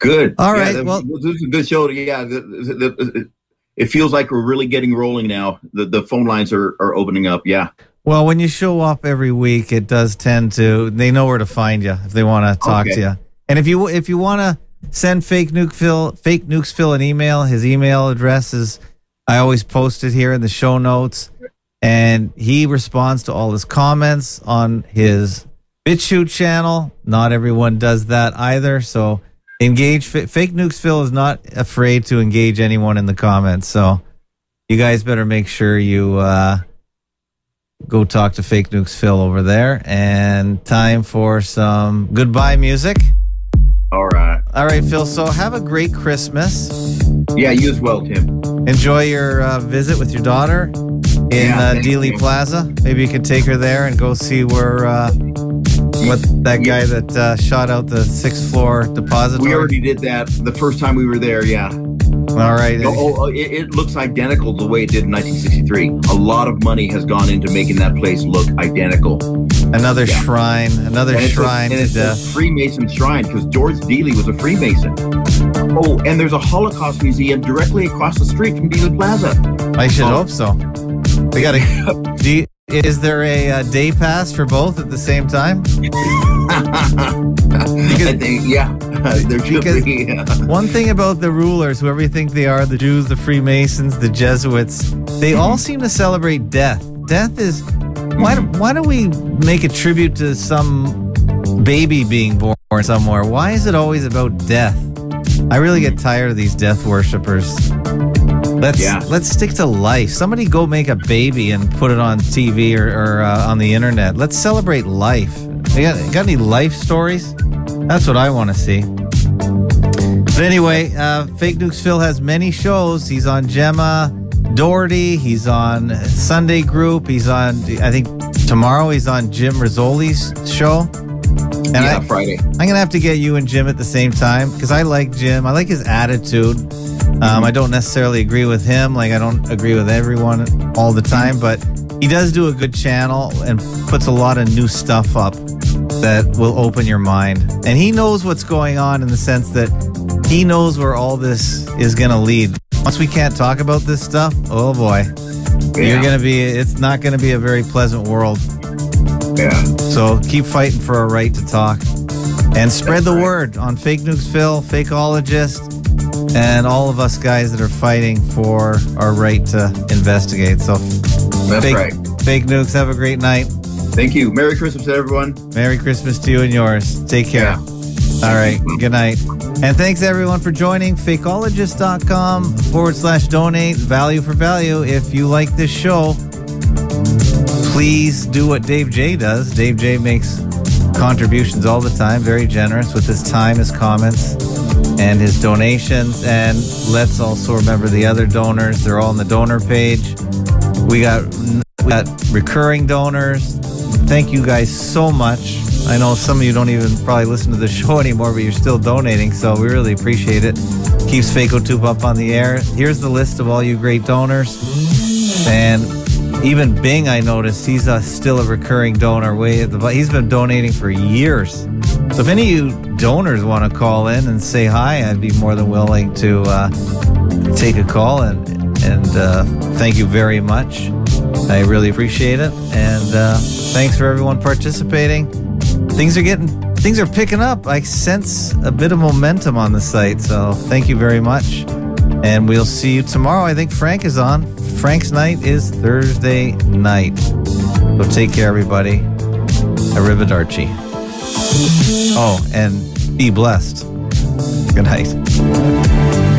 Good. All Yeah, right, that- well- this is a good show. Yeah, the, the, the, it feels like we're really getting rolling now. The the phone lines are, are opening up. Yeah. Well, when you show up every week, it does tend to. They know where to find you if they want to talk Okay. to you. And if you if you want to send fake nuke Phil fake nukes Phil an email, his email address is I always post it here in the show notes, and he responds to all his comments on his BitChute channel. Not everyone does that either, so engage. Fa- Fake nukes Phil is not afraid to engage anyone in the comments, so you guys better make sure you. uh go talk to Fake Nukes Phil over there. And time for some goodbye music. All right. All right, Phil. So have a great Christmas. Yeah, you as well, Tim. Enjoy your uh, visit with your daughter in Yeah, uh, Dealey. Plaza. Maybe you could take her there and go see where uh, what that guy that uh, shot out the sixth floor depository. We already did that the first time we were there. Yeah. All right. Oh, oh, oh, it, it looks identical to the way it did in 1963. A lot of money has gone into making that place look identical. Another shrine, another And it's a- shrine and it's a. Freemason shrine because George Dealey was a Freemason. Oh, and there's a Holocaust museum directly across the street from Dealey Plaza. I should Oh. hope so. We got to. Is there a uh, day pass for both at the same time? I think, yeah, Because be. one thing about the rulers, whoever you think they are, the Jews, the Freemasons, the Jesuits, they all seem to celebrate death. Death is why? Why do we make a tribute to some baby being born somewhere? Why is it always about death? I really get tired of these death worshippers. Let's Yeah. let's stick to life. Somebody go make a baby and put it on TV or, or uh, on the internet. Let's celebrate life. You got, got any life stories? That's what I want to see. But anyway, uh, Fake Nukes Phil has many shows. He's on Gemma Doherty. He's on Sunday Group. He's on, I think, tomorrow he's on Jim Rizoli's show. And yeah, I, Friday. I'm gonna have to get you and Jim at the same time because I like Jim. I like his attitude. Um, I don't necessarily agree with him. Like I don't agree with everyone all the time, but he does do a good channel and puts a lot of new stuff up that will open your mind. And he knows what's going on in the sense that he knows where all this is going to lead. Once we can't talk about this stuff, oh boy, you're going to be, it's not going to be a very pleasant world. Yeah. So keep fighting for a right to talk and spread the word on Fake Nukes Phil, Fakeologist, and all of us guys that are fighting for our right to investigate. So That's fake, right. Fake Nukes, have a great night. Thank you. Merry Christmas, to everyone. Merry Christmas to you and yours. Take care. All right. Good night. And thanks everyone for joining fakeologist.com forward slash donate value for value. If you like this show, please do what Dave J does. Dave J makes contributions all the time, very generous with his time, his comments, and his donations. And let's also remember the other donors. They're all on the donor page. We got we got recurring donors. Thank you guys so much. I know some of you don't even probably listen to the show anymore, but you're still donating, so we really appreciate it. Keeps Fakeotube up on the air. Here's the list of all you great donors. And even Bing, I noticed he's uh, still a recurring donor. Way at the he's been donating for years. So if any of you donors want to call in and say hi, I'd be more than willing to uh, take a call and and uh, thank you very much. I really appreciate it, and uh, thanks for everyone participating. Things are getting things are picking up. I sense a bit of momentum on the site, so thank you very much. And we'll see you tomorrow. I think Frank is on. Frank's night is Thursday night. So take care, everybody. Arrivederci. Oh, and be blessed. Good night.